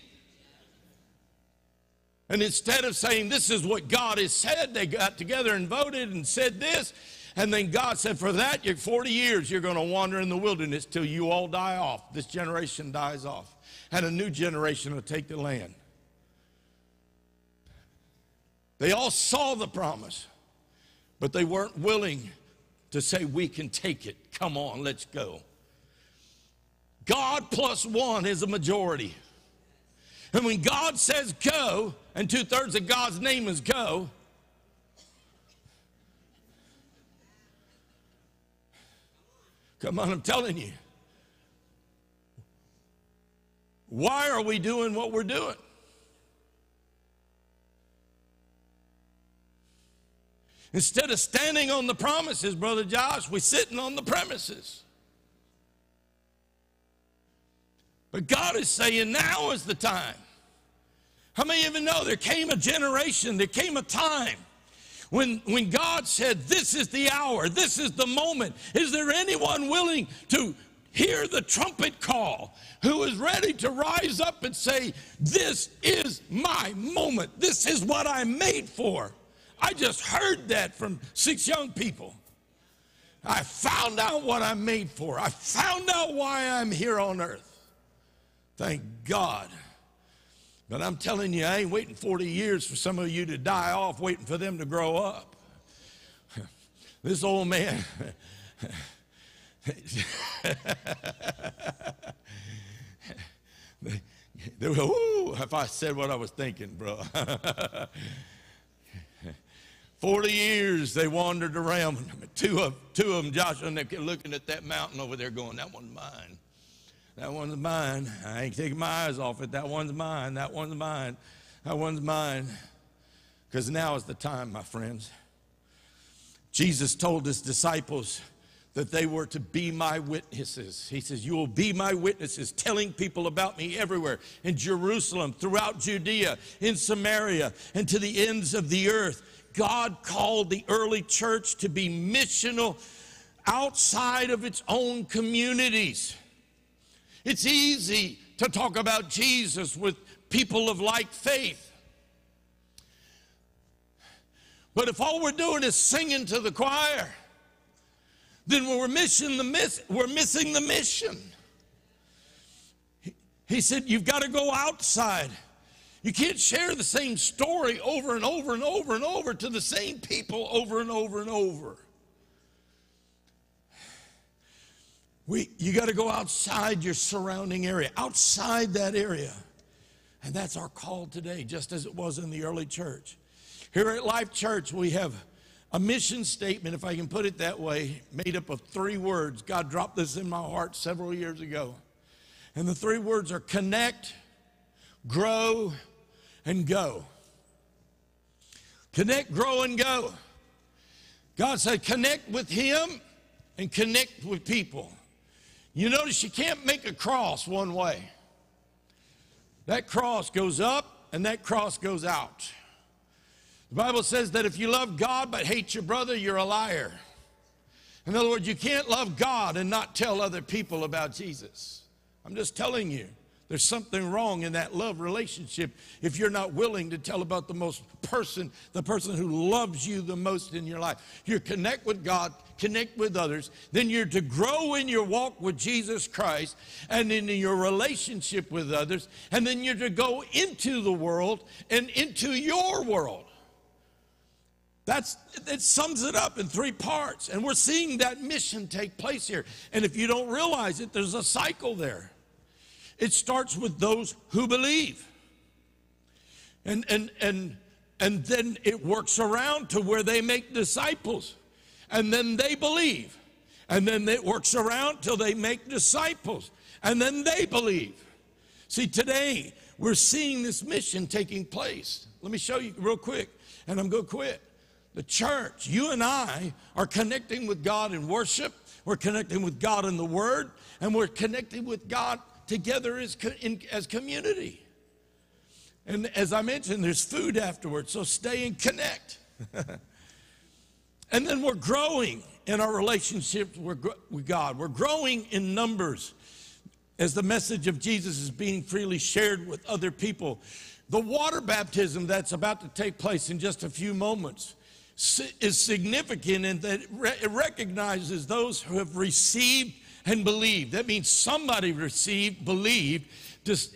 And instead of saying, This is what God has said, they got together and voted and said this. And then God said, For that, you're 40 years, you're going to wander in the wilderness till you all die off. This generation dies off. And a new generation will take the land. They all saw the promise, but they weren't willing to say, We can take it. Come on, let's go. God plus one is a majority. And when God says go, and two thirds of God's name is go, come on, I'm telling you. Why are we doing what we're doing? Instead of standing on the promises, Brother Josh, we're sitting on the premises. But God is saying now is the time. How many you know there came a generation, there came a time when, when God said, This is the hour, this is the moment. Is there anyone willing to hear the trumpet call who is ready to rise up and say, This is my moment, this is what I'm made for? I just heard that from six young people. I found out what I'm made for. I found out why I'm here on earth. Thank God. But I'm telling you, I ain't waiting 40 years for some of you to die off, waiting for them to grow up. This old man. they were, ooh, if I said what I was thinking, bro. 40 years they wandered around. Two of, two of them, Joshua, and they're looking at that mountain over there going, that one's mine. That one's mine. I ain't taking my eyes off it. That one's mine. That one's mine. That one's mine. Because now is the time, my friends. Jesus told his disciples that they were to be my witnesses. He says, You will be my witnesses, telling people about me everywhere in Jerusalem, throughout Judea, in Samaria, and to the ends of the earth. God called the early church to be missional outside of its own communities. It's easy to talk about Jesus with people of like faith. But if all we're doing is singing to the choir, then we're missing the miss, we're missing the mission. He, he said, You've got to go outside. You can't share the same story over and over and over and over to the same people over and over and over. We, you got to go outside your surrounding area, outside that area. And that's our call today, just as it was in the early church. Here at Life Church, we have a mission statement, if I can put it that way, made up of three words. God dropped this in my heart several years ago. And the three words are connect, grow, and go. Connect, grow, and go. God said, connect with Him and connect with people. You notice you can't make a cross one way. That cross goes up and that cross goes out. The Bible says that if you love God but hate your brother, you're a liar. In other words, you can't love God and not tell other people about Jesus. I'm just telling you. There's something wrong in that love relationship if you're not willing to tell about the most person, the person who loves you the most in your life. You connect with God, connect with others, then you're to grow in your walk with Jesus Christ and in your relationship with others, and then you're to go into the world and into your world. That's it sums it up in three parts. And we're seeing that mission take place here. And if you don't realize it, there's a cycle there. It starts with those who believe. And, and, and, and then it works around to where they make disciples. And then they believe. And then it works around till they make disciples. And then they believe. See, today we're seeing this mission taking place. Let me show you real quick, and I'm going to quit. The church, you and I, are connecting with God in worship. We're connecting with God in the Word, and we're connecting with God together as, in, as community. And as I mentioned, there's food afterwards, so stay and connect. and then we're growing in our relationships with God. We're growing in numbers as the message of Jesus is being freely shared with other people. The water baptism that's about to take place in just a few moments is significant in that it recognizes those who have received and believed. That means somebody received, believed,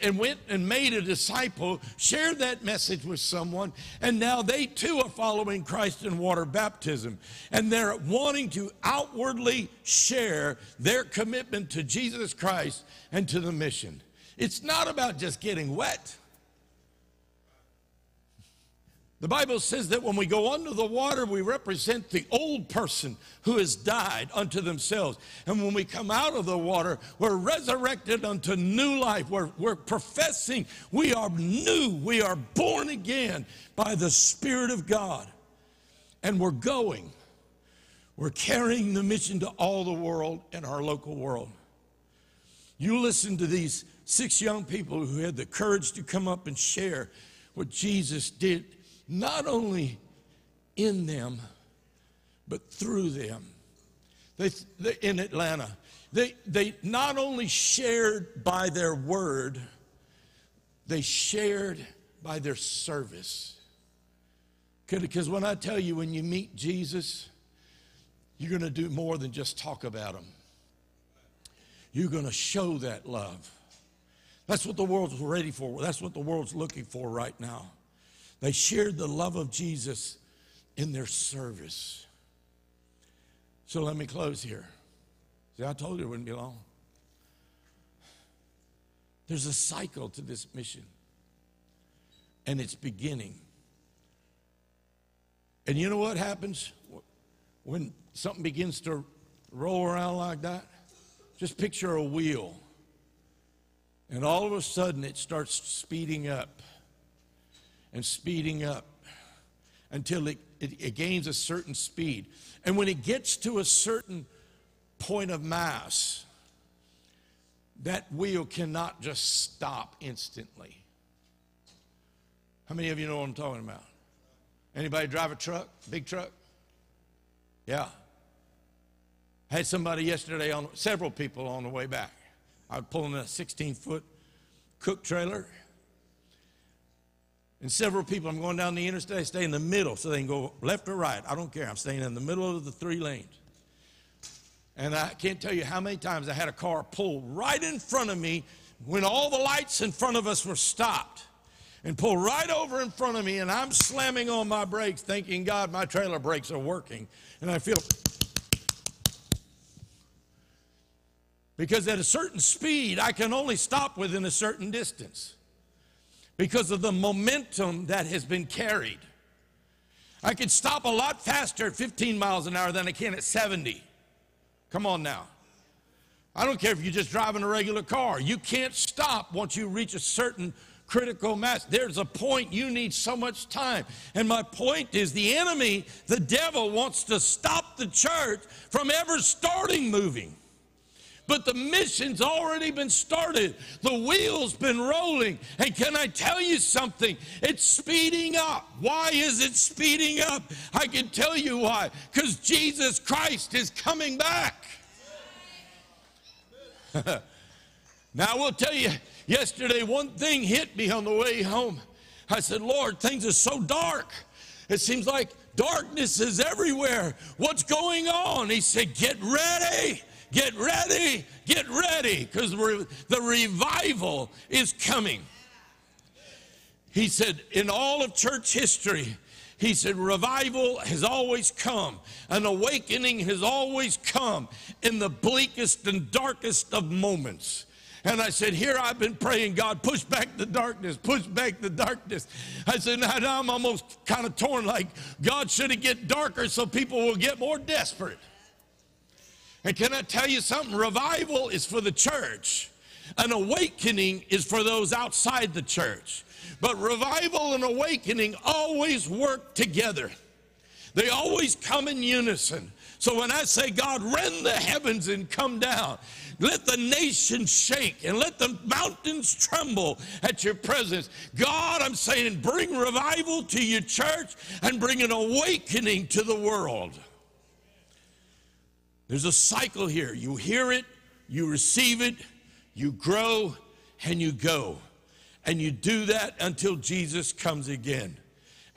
and went and made a disciple, shared that message with someone, and now they too are following Christ in water baptism. And they're wanting to outwardly share their commitment to Jesus Christ and to the mission. It's not about just getting wet. The Bible says that when we go under the water, we represent the old person who has died unto themselves. And when we come out of the water, we're resurrected unto new life. We're, we're professing we are new, we are born again by the Spirit of God. And we're going. We're carrying the mission to all the world and our local world. You listen to these six young people who had the courage to come up and share what Jesus did, not only in them, but through them. They, they, in Atlanta, they, they not only shared by their word, they shared by their service. Because when I tell you, when you meet Jesus, you're going to do more than just talk about him. You're going to show that love. That's what the world's ready for. That's what the world's looking for right now. They shared the love of Jesus in their service. So let me close here. See, I told you it wouldn't be long. There's a cycle to this mission, and it's beginning. And you know what happens when something begins to roll around like that? Just picture a wheel. And all of a sudden it starts speeding up and speeding up until it, it, it gains a certain speed. And when it gets to a certain point of mass, that wheel cannot just stop instantly. How many of you know what I'm talking about? Anybody drive a truck, big truck? Yeah. Had somebody yesterday on several people on the way back. I was pulling a 16 foot cook trailer. And several people, I'm going down the interstate, stay in the middle so they can go left or right. I don't care. I'm staying in the middle of the three lanes. And I can't tell you how many times I had a car pull right in front of me when all the lights in front of us were stopped and pull right over in front of me, and I'm slamming on my brakes, thinking, God, my trailer brakes are working. And I feel, Because at a certain speed, I can only stop within a certain distance because of the momentum that has been carried. I can stop a lot faster at 15 miles an hour than I can at 70. Come on now. I don't care if you're just driving a regular car. You can't stop once you reach a certain critical mass. There's a point you need so much time. And my point is the enemy, the devil, wants to stop the church from ever starting moving. But the mission's already been started. The wheel's been rolling. And can I tell you something? It's speeding up. Why is it speeding up? I can tell you why. Because Jesus Christ is coming back. now, I will tell you, yesterday one thing hit me on the way home. I said, Lord, things are so dark. It seems like darkness is everywhere. What's going on? He said, Get ready, get ready, get ready, because the revival is coming. He said, In all of church history, he said, revival has always come. An awakening has always come in the bleakest and darkest of moments. And I said, Here I've been praying, God, push back the darkness, push back the darkness. I said, Now I'm almost kind of torn, like God should it get darker so people will get more desperate. And can I tell you something? Revival is for the church, an awakening is for those outside the church. But revival and awakening always work together. They always come in unison. So when I say, God, rend the heavens and come down, let the nations shake and let the mountains tremble at your presence. God, I'm saying, bring revival to your church and bring an awakening to the world. There's a cycle here. You hear it, you receive it, you grow, and you go. And you do that until Jesus comes again.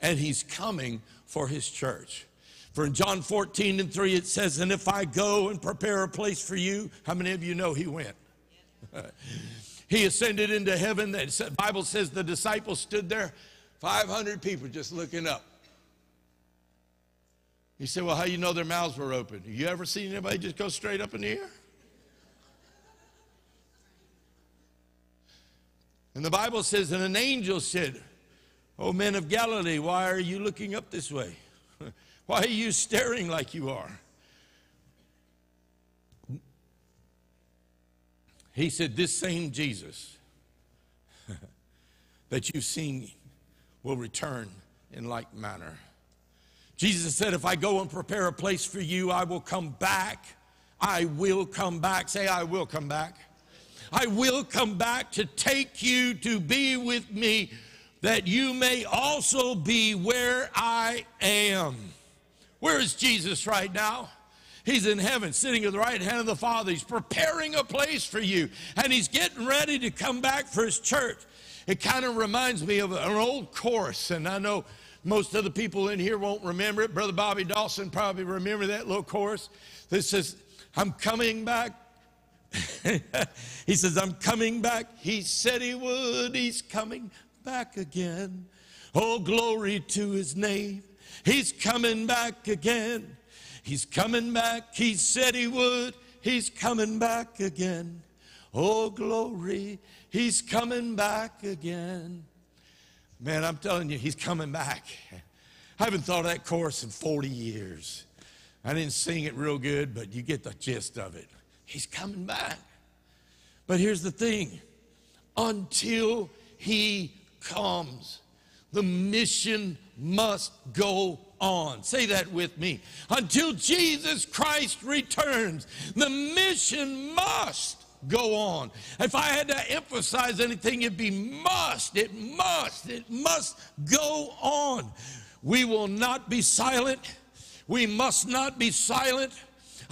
And he's coming for his church. For in John 14 and 3, it says, And if I go and prepare a place for you, how many of you know he went? he ascended into heaven. The Bible says the disciples stood there, 500 people just looking up. He said, Well, how you know their mouths were open? You ever seen anybody just go straight up in the air? And the Bible says, and an angel said, O men of Galilee, why are you looking up this way? why are you staring like you are? He said, This same Jesus that you've seen will return in like manner. Jesus said, If I go and prepare a place for you, I will come back. I will come back. Say, I will come back. I will come back to take you to be with me, that you may also be where I am. Where is Jesus right now? He's in heaven, sitting at the right hand of the Father. He's preparing a place for you, and he's getting ready to come back for his church. It kind of reminds me of an old chorus, and I know most of the people in here won't remember it. Brother Bobby Dawson probably remember that little chorus that says, I'm coming back he says, I'm coming back. He said he would. He's coming back again. Oh, glory to his name. He's coming back again. He's coming back. He said he would. He's coming back again. Oh, glory. He's coming back again. Man, I'm telling you, he's coming back. I haven't thought of that chorus in 40 years. I didn't sing it real good, but you get the gist of it. He's coming back. But here's the thing until he comes, the mission must go on. Say that with me. Until Jesus Christ returns, the mission must go on. If I had to emphasize anything, it'd be must. It must. It must go on. We will not be silent. We must not be silent.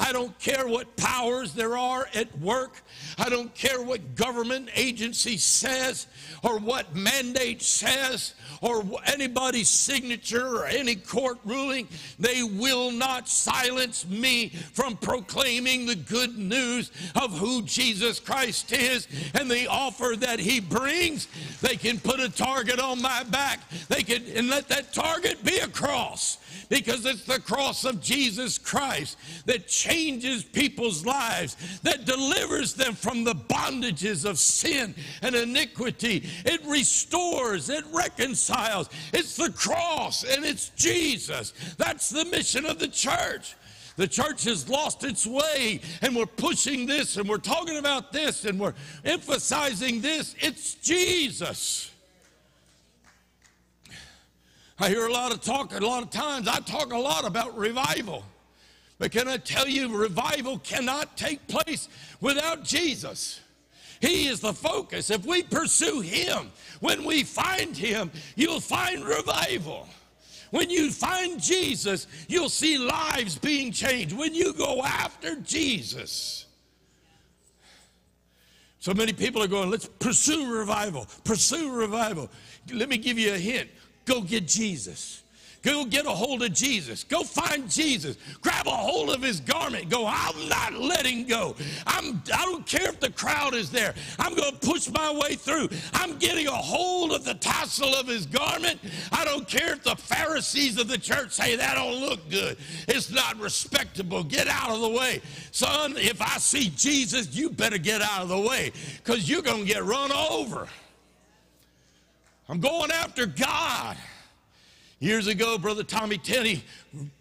I don't care what powers there are at work. I don't care what government agency says or what mandate says or anybody's signature or any court ruling. They will not silence me from proclaiming the good news of who Jesus Christ is and the offer that he brings. They can put a target on my back. They can and let that target be a cross because it's the cross of Jesus Christ that people's lives, that delivers them from the bondages of sin and iniquity. It restores, it reconciles. It's the cross and it's Jesus. That's the mission of the church. The church has lost its way, and we're pushing this, and we're talking about this, and we're emphasizing this. It's Jesus. I hear a lot of talk, a lot of times, I talk a lot about revival. But can I tell you, revival cannot take place without Jesus. He is the focus. If we pursue Him, when we find Him, you'll find revival. When you find Jesus, you'll see lives being changed. When you go after Jesus, so many people are going, let's pursue revival, pursue revival. Let me give you a hint go get Jesus. Go get a hold of Jesus. Go find Jesus. Grab a hold of his garment. Go, I'm not letting go. I'm, I don't care if the crowd is there. I'm going to push my way through. I'm getting a hold of the tassel of his garment. I don't care if the Pharisees of the church say that don't look good. It's not respectable. Get out of the way. Son, if I see Jesus, you better get out of the way because you're going to get run over. I'm going after God. Years ago, Brother Tommy Tenney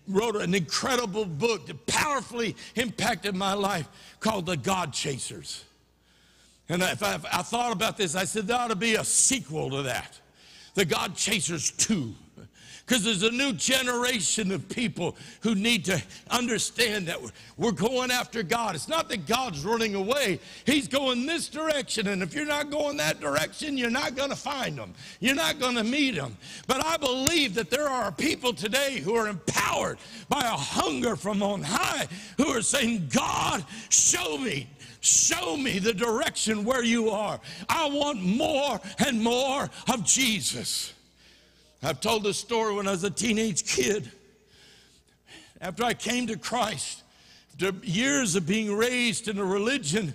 wrote an incredible book that powerfully impacted my life called The God Chasers. And if I, if I thought about this, I said there ought to be a sequel to that The God Chasers 2 because there's a new generation of people who need to understand that we're going after God. It's not that God's running away, He's going this direction. And if you're not going that direction, you're not going to find Him, you're not going to meet Him. But I believe that there are people today who are empowered by a hunger from on high who are saying, God, show me. Show me the direction where you are. I want more and more of Jesus. I've told this story when I was a teenage kid. After I came to Christ, after years of being raised in a religion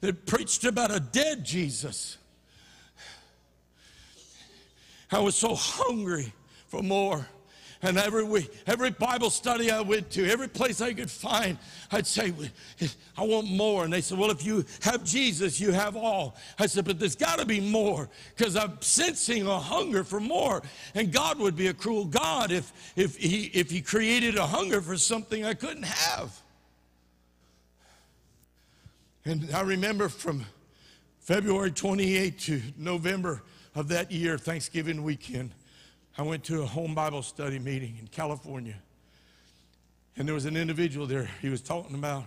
that preached about a dead Jesus, I was so hungry for more. And every week, every Bible study I went to, every place I could find, I'd say, I want more. And they said, Well, if you have Jesus, you have all. I said, But there's got to be more because I'm sensing a hunger for more. And God would be a cruel God if, if, he, if He created a hunger for something I couldn't have. And I remember from February 28 to November of that year, Thanksgiving weekend, I went to a home Bible study meeting in California. And there was an individual there. He was talking about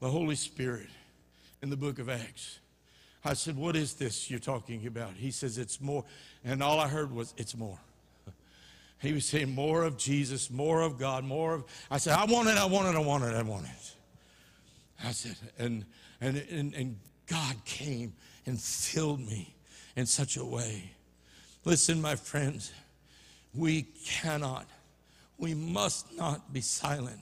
the Holy Spirit in the book of Acts. I said, What is this you're talking about? He says, It's more. And all I heard was, It's more. He was saying, More of Jesus, more of God, more of. I said, I want it, I want it, I want it, I want it. I said, and, and, and, and God came and filled me in such a way. Listen, my friends we cannot, we must not be silent.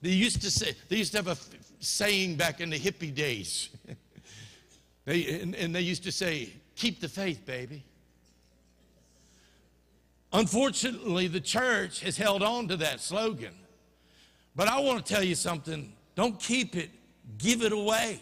They used to say, they used to have a f- saying back in the hippie days. they, and, and they used to say, keep the faith, baby. Unfortunately, the church has held on to that slogan. But I want to tell you something don't keep it, give it away.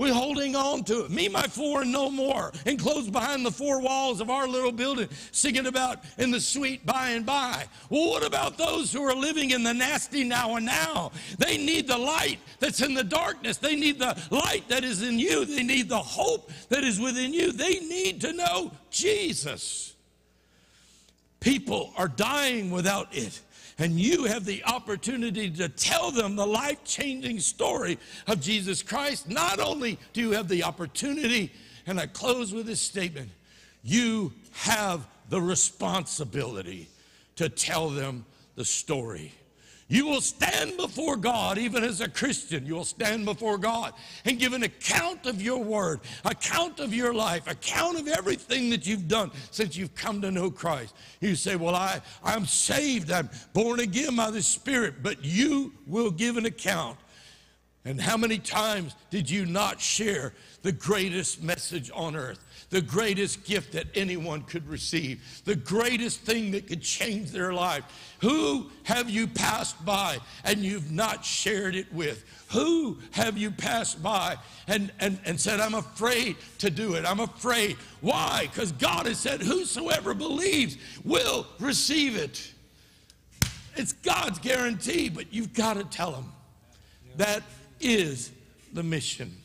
We're holding on to it. Me, my four, and no more. Enclosed behind the four walls of our little building, singing about in the sweet by and by. Well, what about those who are living in the nasty now and now? They need the light that's in the darkness. They need the light that is in you. They need the hope that is within you. They need to know Jesus. People are dying without it. And you have the opportunity to tell them the life changing story of Jesus Christ. Not only do you have the opportunity, and I close with this statement you have the responsibility to tell them the story. You will stand before God, even as a Christian, you will stand before God and give an account of your word, account of your life, account of everything that you've done since you've come to know Christ. You say, Well, I, I'm saved, I'm born again by the Spirit, but you will give an account And how many times did you not share the greatest message on earth? The greatest gift that anyone could receive, the greatest thing that could change their life. Who have you passed by and you've not shared it with? Who have you passed by and, and, and said, I'm afraid to do it? I'm afraid. Why? Because God has said, Whosoever believes will receive it. It's God's guarantee, but you've got to tell them. That is the mission.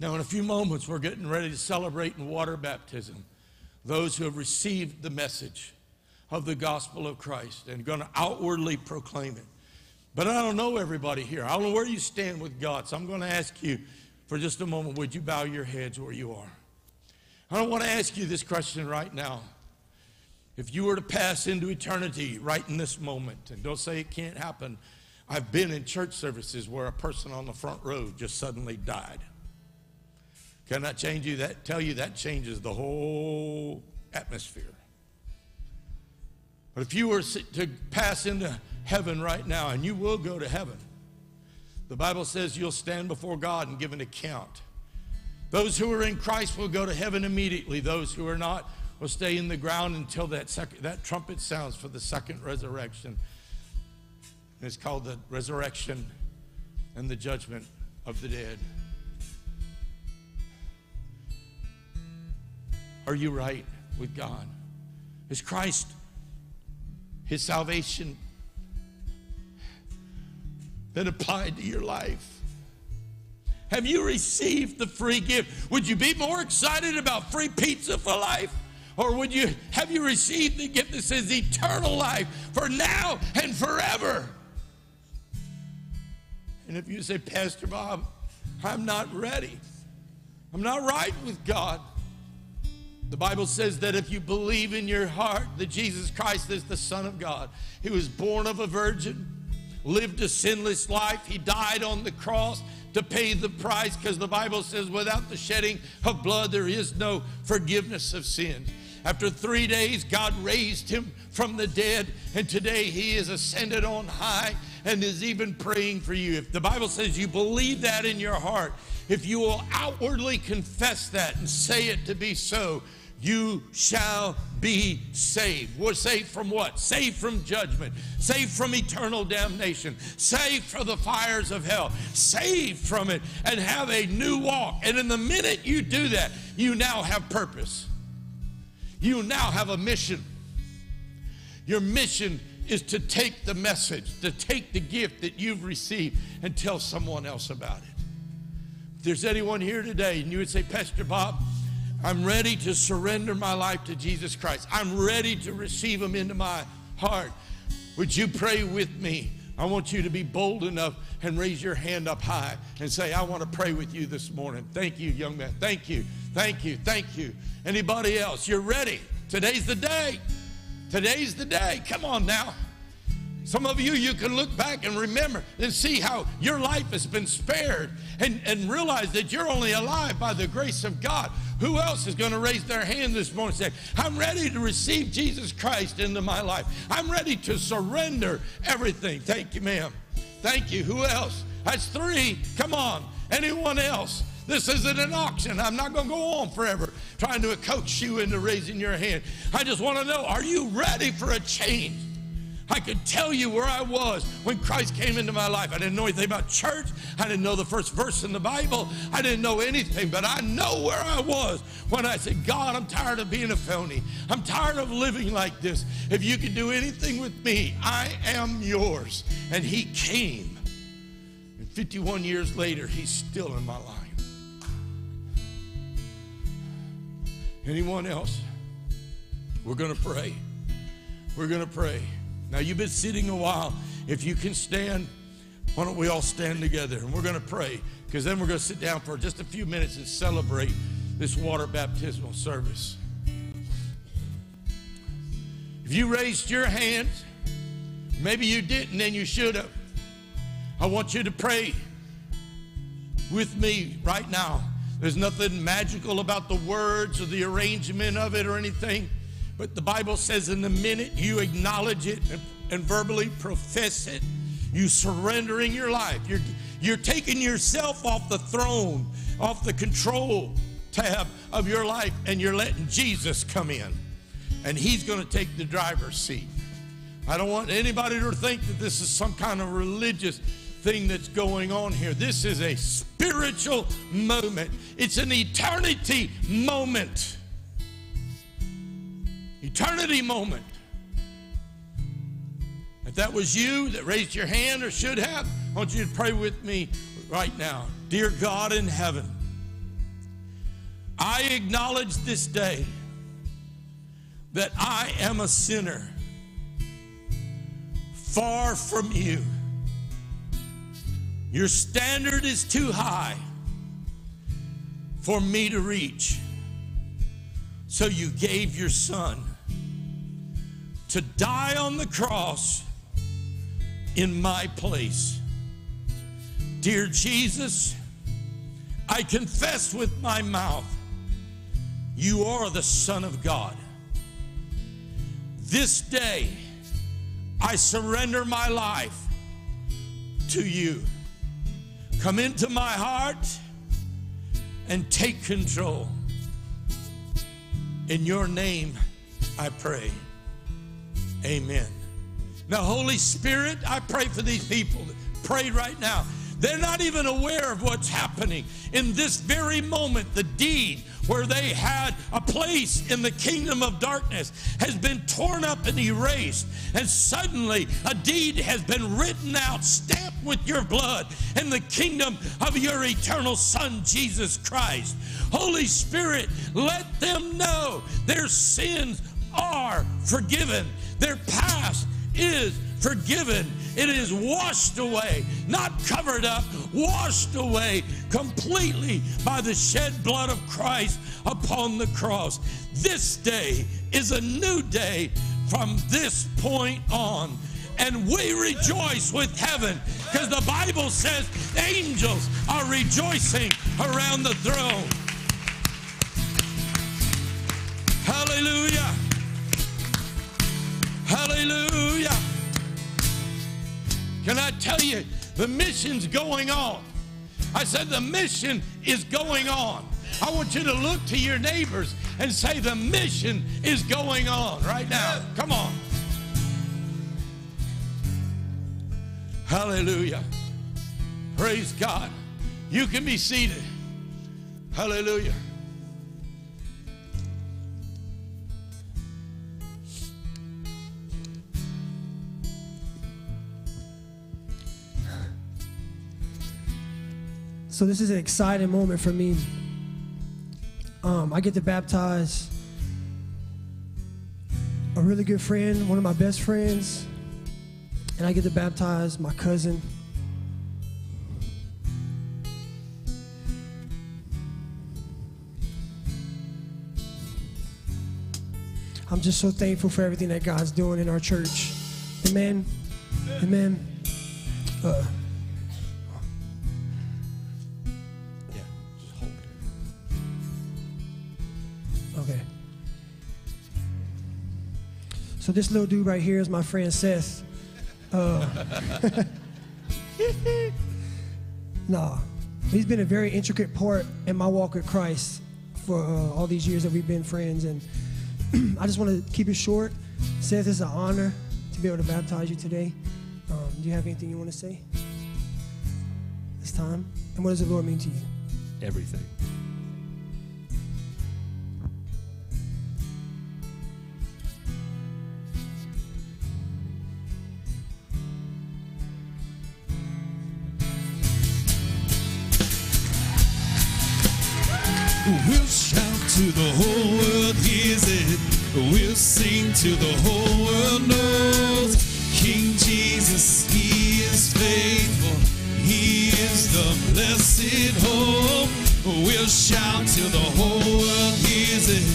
Now, in a few moments, we're getting ready to celebrate in water baptism those who have received the message of the gospel of Christ and going to outwardly proclaim it. But I don't know everybody here. I don't know where you stand with God. So I'm going to ask you for just a moment would you bow your heads where you are? I don't want to ask you this question right now. If you were to pass into eternity right in this moment, and don't say it can't happen, I've been in church services where a person on the front row just suddenly died. Can I change you that? Tell you that changes the whole atmosphere. But if you were to pass into heaven right now, and you will go to heaven, the Bible says you'll stand before God and give an account. Those who are in Christ will go to heaven immediately. Those who are not will stay in the ground until that, second, that trumpet sounds for the second resurrection. And it's called the resurrection and the judgment of the dead. Are you right with God? Is Christ, His salvation, been applied to your life? Have you received the free gift? Would you be more excited about free pizza for life? Or would you have you received the gift that says eternal life for now and forever? And if you say, Pastor Bob, I'm not ready. I'm not right with God. The Bible says that if you believe in your heart that Jesus Christ is the Son of God, He was born of a virgin, lived a sinless life, He died on the cross to pay the price because the Bible says without the shedding of blood there is no forgiveness of sins. After three days, God raised him from the dead, and today he is ascended on high and is even praying for you. If the Bible says you believe that in your heart, if you will outwardly confess that and say it to be so, you shall be saved. We're saved from what? Saved from judgment, saved from eternal damnation, saved from the fires of hell, saved from it, and have a new walk. And in the minute you do that, you now have purpose. You now have a mission. Your mission is to take the message, to take the gift that you've received and tell someone else about it. If there's anyone here today and you would say, Pastor Bob, I'm ready to surrender my life to Jesus Christ. I'm ready to receive him into my heart. Would you pray with me? I want you to be bold enough and raise your hand up high and say, I want to pray with you this morning. Thank you, young man. Thank you. Thank you. Thank you. Anybody else? You're ready. Today's the day. Today's the day. Come on now. Some of you, you can look back and remember and see how your life has been spared and, and realize that you're only alive by the grace of God. Who else is going to raise their hand this morning and say, I'm ready to receive Jesus Christ into my life? I'm ready to surrender everything. Thank you, ma'am. Thank you. Who else? That's three. Come on. Anyone else? This isn't an auction. I'm not going to go on forever trying to coach you into raising your hand. I just want to know are you ready for a change? I could tell you where I was when Christ came into my life. I didn't know anything about church. I didn't know the first verse in the Bible. I didn't know anything, but I know where I was when I said, God, I'm tired of being a phony. I'm tired of living like this. If you can do anything with me, I am yours. And He came. And 51 years later, He's still in my life. Anyone else? We're going to pray. We're going to pray. Now, you've been sitting a while. If you can stand, why don't we all stand together and we're going to pray because then we're going to sit down for just a few minutes and celebrate this water baptismal service. If you raised your hand, maybe you didn't and you should have. I want you to pray with me right now. There's nothing magical about the words or the arrangement of it or anything. But the Bible says, in the minute you acknowledge it and, verbally profess it, you surrendering your life. You're, You're taking yourself off the throne, off the control tab of your life, and you're letting Jesus come in. And He's going to take the driver's seat. I don't want anybody to think that this is some kind of religious thing that's going on here. This is a spiritual moment, it's an eternity moment. Eternity moment. If that was you that raised your hand or should have, I want you to pray with me right now. Dear God in heaven, I acknowledge this day that I am a sinner far from you. Your standard is too high for me to reach. So you gave your son to die on the cross in my place. Dear Jesus, I confess with my mouth you are the Son of God. This day, I surrender my life to you. Come into my heart and take control. In your name, I pray. Amen. Now, Holy Spirit, I pray for these people Pray right now. They're not even aware of what's happening. In this very moment, the deed where they had a place in the kingdom of darkness has been torn up and erased. And suddenly, a deed has been written out, stamped with your blood in the kingdom of your eternal Son, Jesus Christ. Holy Spirit, let them know their sins are forgiven, their past is forgiven. It is washed away, not covered up, washed away completely by the shed blood of Christ upon the cross. This day is a new day from this point on. And we rejoice with heaven because the Bible says angels are rejoicing around the throne. Hallelujah. Hallelujah. Can I tell you, the mission's going on. I said, the mission is going on. I want you to look to your neighbors and say, the mission is going on right now. Come on. Hallelujah. Praise God. You can be seated. Hallelujah. So this is an exciting moment for me. Um, I get to baptize a really good friend, one of my best friends, and I get to baptize my cousin. I'm just so thankful for everything that God's doing in our church. Amen. Amen. Uh, So this little dude right here is my friend Seth. Uh, nah, he's been a very intricate part in my walk with Christ for uh, all these years that we've been friends, and I just want to keep it short. Seth, it's an honor to be able to baptize you today. Um, do you have anything you want to say? This time, and what does the Lord mean to you? Everything. We'll shout to the whole world hears it. We'll sing to the whole world knows. King Jesus, He is faithful. He is the blessed hope. We'll shout till the whole world hears it.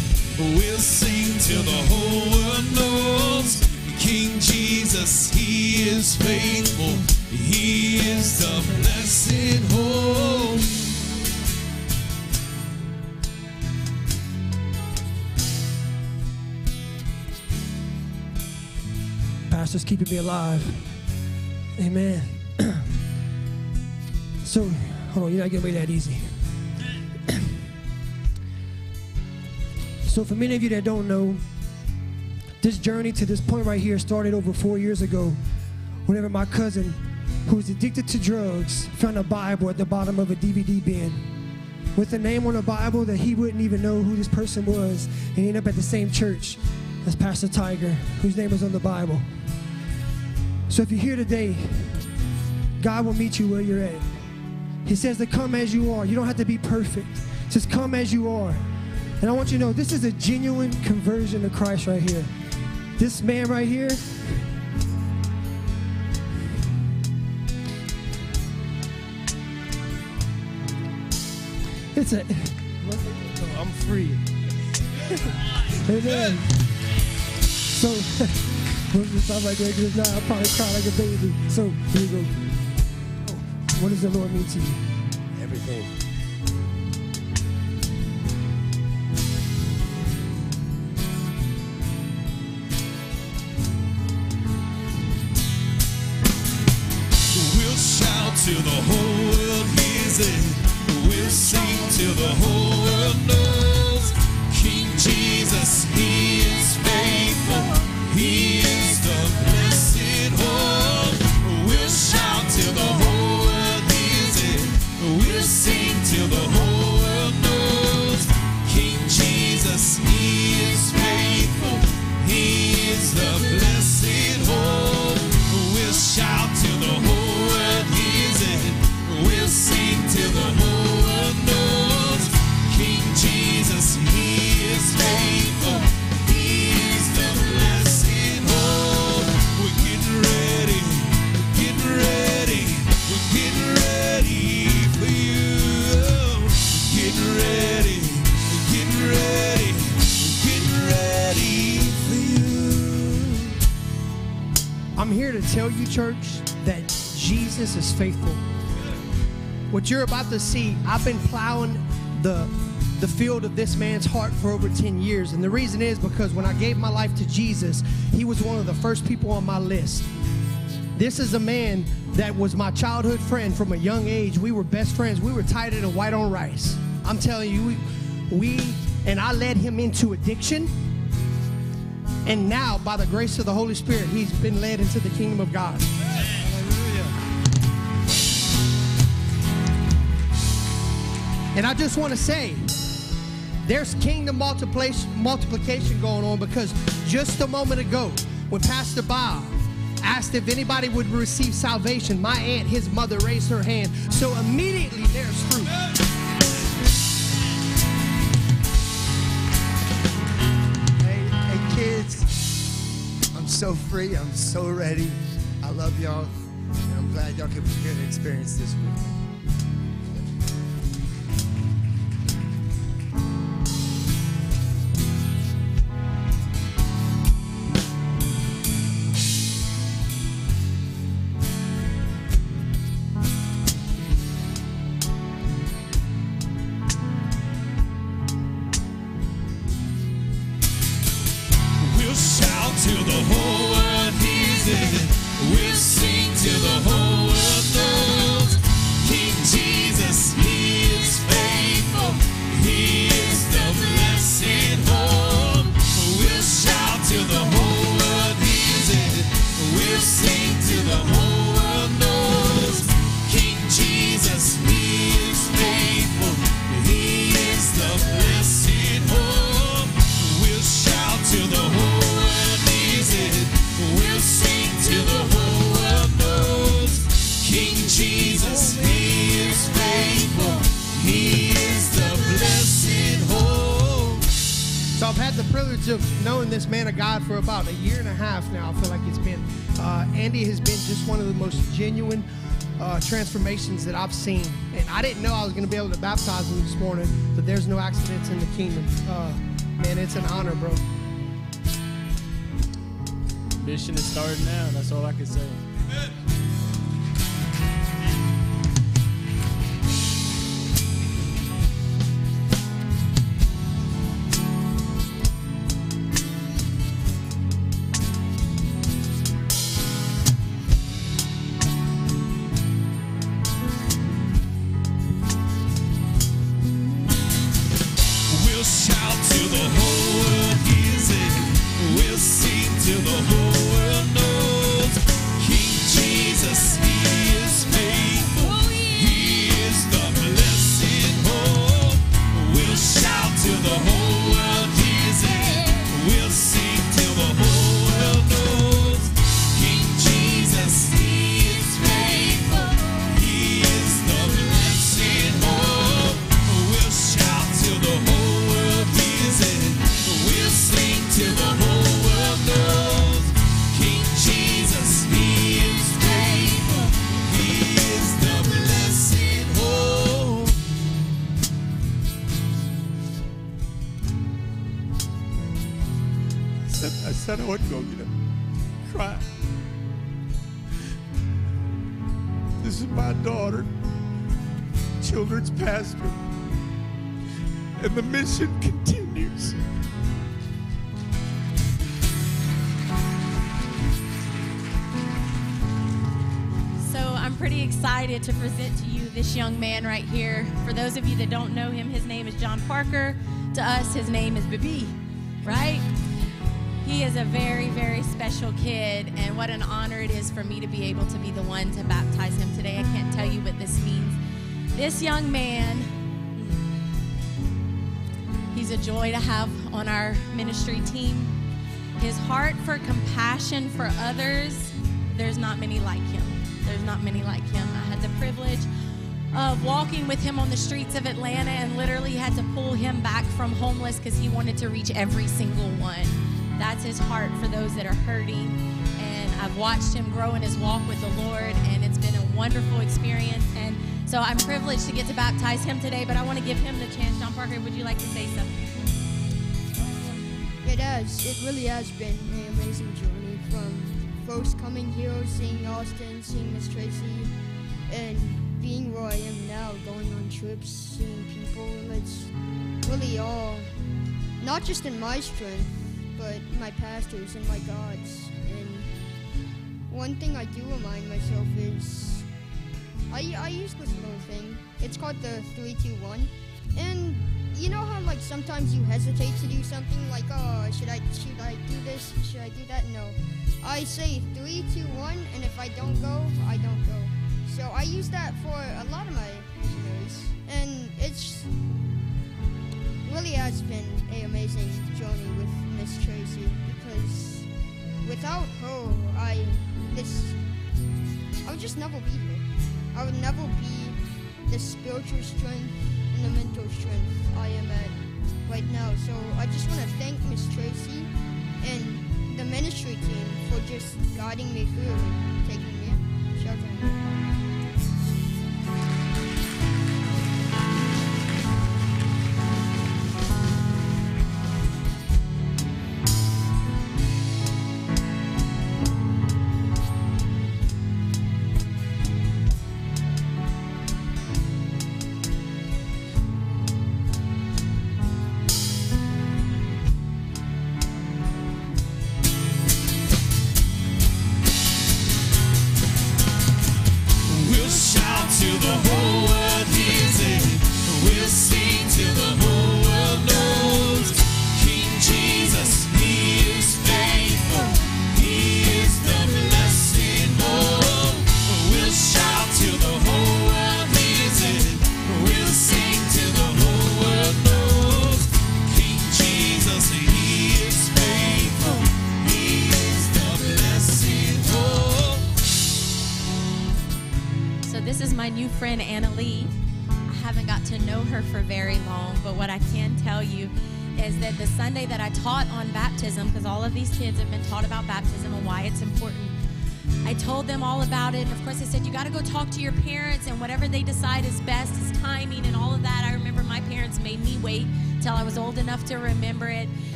We'll sing till the whole world knows. King Jesus, He is faithful. He is the blessed hope. Pastor's keeping me alive. Amen. So, hold on, you're not getting away that easy. so, for many of you that don't know, this journey to this point right here started over four years ago. Whenever my cousin, who was addicted to drugs, found a Bible at the bottom of a DVD bin with a name on the Bible that he wouldn't even know who this person was, and ended up at the same church as Pastor Tiger, whose name is on the Bible. So if you're here today, God will meet you where you're at. He says to come as you are. You don't have to be perfect. Just come as you are. And I want you to know this is a genuine conversion to Christ right here. This man right here, it's a. I'm free. Amen. So, right now I'll probably cry like a baby. So, here go. What does the Lord mean to you? Everything. Church, that Jesus is faithful. What you're about to see, I've been plowing the the field of this man's heart for over 10 years. And the reason is because when I gave my life to Jesus, he was one of the first people on my list. This is a man that was my childhood friend from a young age. We were best friends. We were tighter than white on rice. I'm telling you, we, we and I led him into addiction. And now, by the grace of the Holy Spirit, he's been led into the kingdom of God. And I just want to say, there's kingdom multiplication, multiplication going on because just a moment ago, when Pastor Bob asked if anybody would receive salvation, my aunt, his mother, raised her hand. So immediately there's fruit. So free. I'm so ready. I love y'all. And I'm glad y'all could be here to experience this with me. Most genuine uh, transformations that I've seen. And I didn't know I was going to be able to baptize him this morning, but there's no accidents in the kingdom. Uh, man, it's an honor, bro. Mission is starting now. That's all I can say. His name is Bibi, right? He is a very, very special kid, and what an honor it is for me to be able to be the one to baptize him today. I can't tell you what this means. This young man, he's a joy to have on our ministry team. His heart for compassion for others, there's not many like him. There's not many like him. I had the privilege of walking with him on the streets of Atlanta and literally had to pull him back from homeless because he wanted to reach every single one. That's his heart for those that are hurting. And I've watched him grow in his walk with the Lord, and it's been a wonderful experience. And so I'm privileged to get to baptize him today, but I want to give him the chance. John Parker, would you like to say something? It has. It really has been an amazing journey from first coming here, seeing Austin, seeing Miss Tracy, and being where I am now, going on trips, seeing people. It's really all, not just in my strength, but my pastors and my God's. And one thing I do remind myself is I, I use this little thing. It's called the 321. And you know how like sometimes you hesitate to do something like oh should I should I do this should I do that no I say three two one and if I don't go I don't go so I use that for a lot of my missionaries and it's really has been an amazing journey with Miss Tracy because without her I this I would just never be here I would never be the spiritual strength and the mental strength I am at right now. So I just want to thank Miss Tracy and the ministry team for just guiding me through and taking me in, sheltering.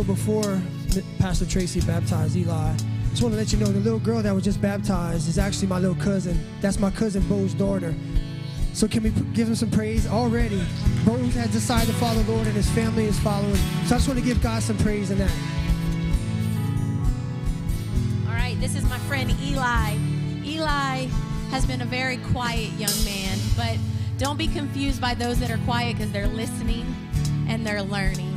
So before Pastor Tracy baptized Eli, I just want to let you know the little girl that was just baptized is actually my little cousin. That's my cousin Bo's daughter. So can we give him some praise already? Bo has decided to follow the Lord and his family is following. So I just want to give God some praise in that. All right, this is my friend Eli. Eli has been a very quiet young man, but don't be confused by those that are quiet because they're listening and they're learning.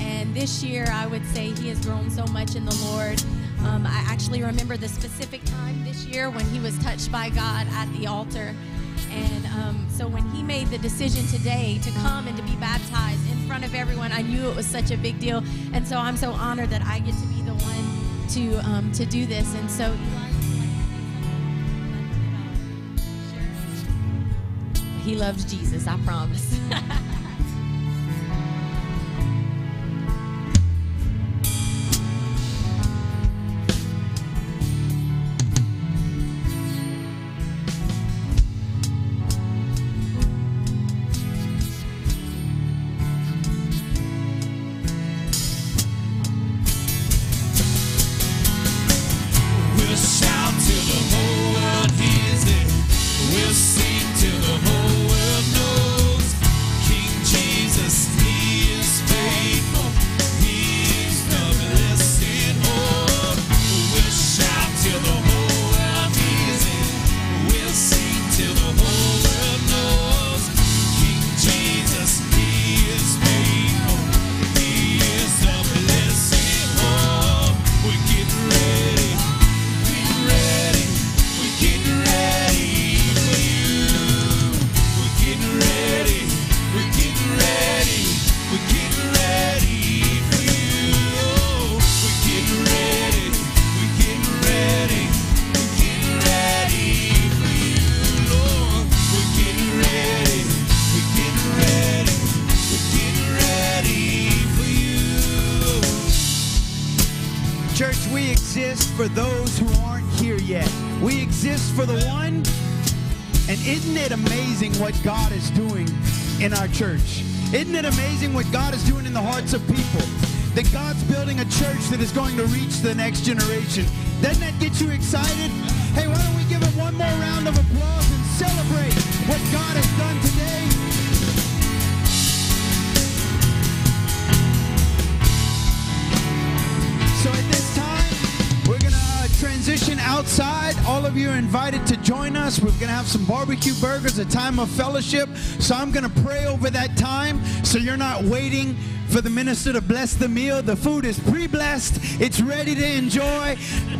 And this year, I would say he has grown so much in the Lord. Um, I actually remember the specific time this year when he was touched by God at the altar. And um, so when he made the decision today to come and to be baptized in front of everyone, I knew it was such a big deal. And so I'm so honored that I get to be the one to um, to do this. And so he loves Jesus, I promise. that is going to reach the next generation. Doesn't that get you excited? Hey, why don't we give him one more round of applause and celebrate what God has done today? So at this time, we're going to uh, transition outside. All of you are invited to join us. We're going to have some barbecue burgers, a time of fellowship. So I'm going to pray over that time so you're not waiting for the minister to bless the meal. The food is pre-blessed. It's ready to enjoy.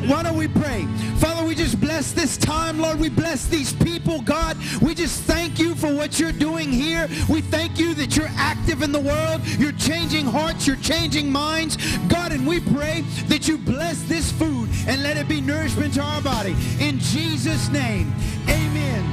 Why don't we pray? Father, we just bless this time, Lord. We bless these people, God. We just thank you for what you're doing here. We thank you that you're active in the world. You're changing hearts. You're changing minds. God, and we pray that you bless this food and let it be nourishment to our body. In Jesus' name, amen.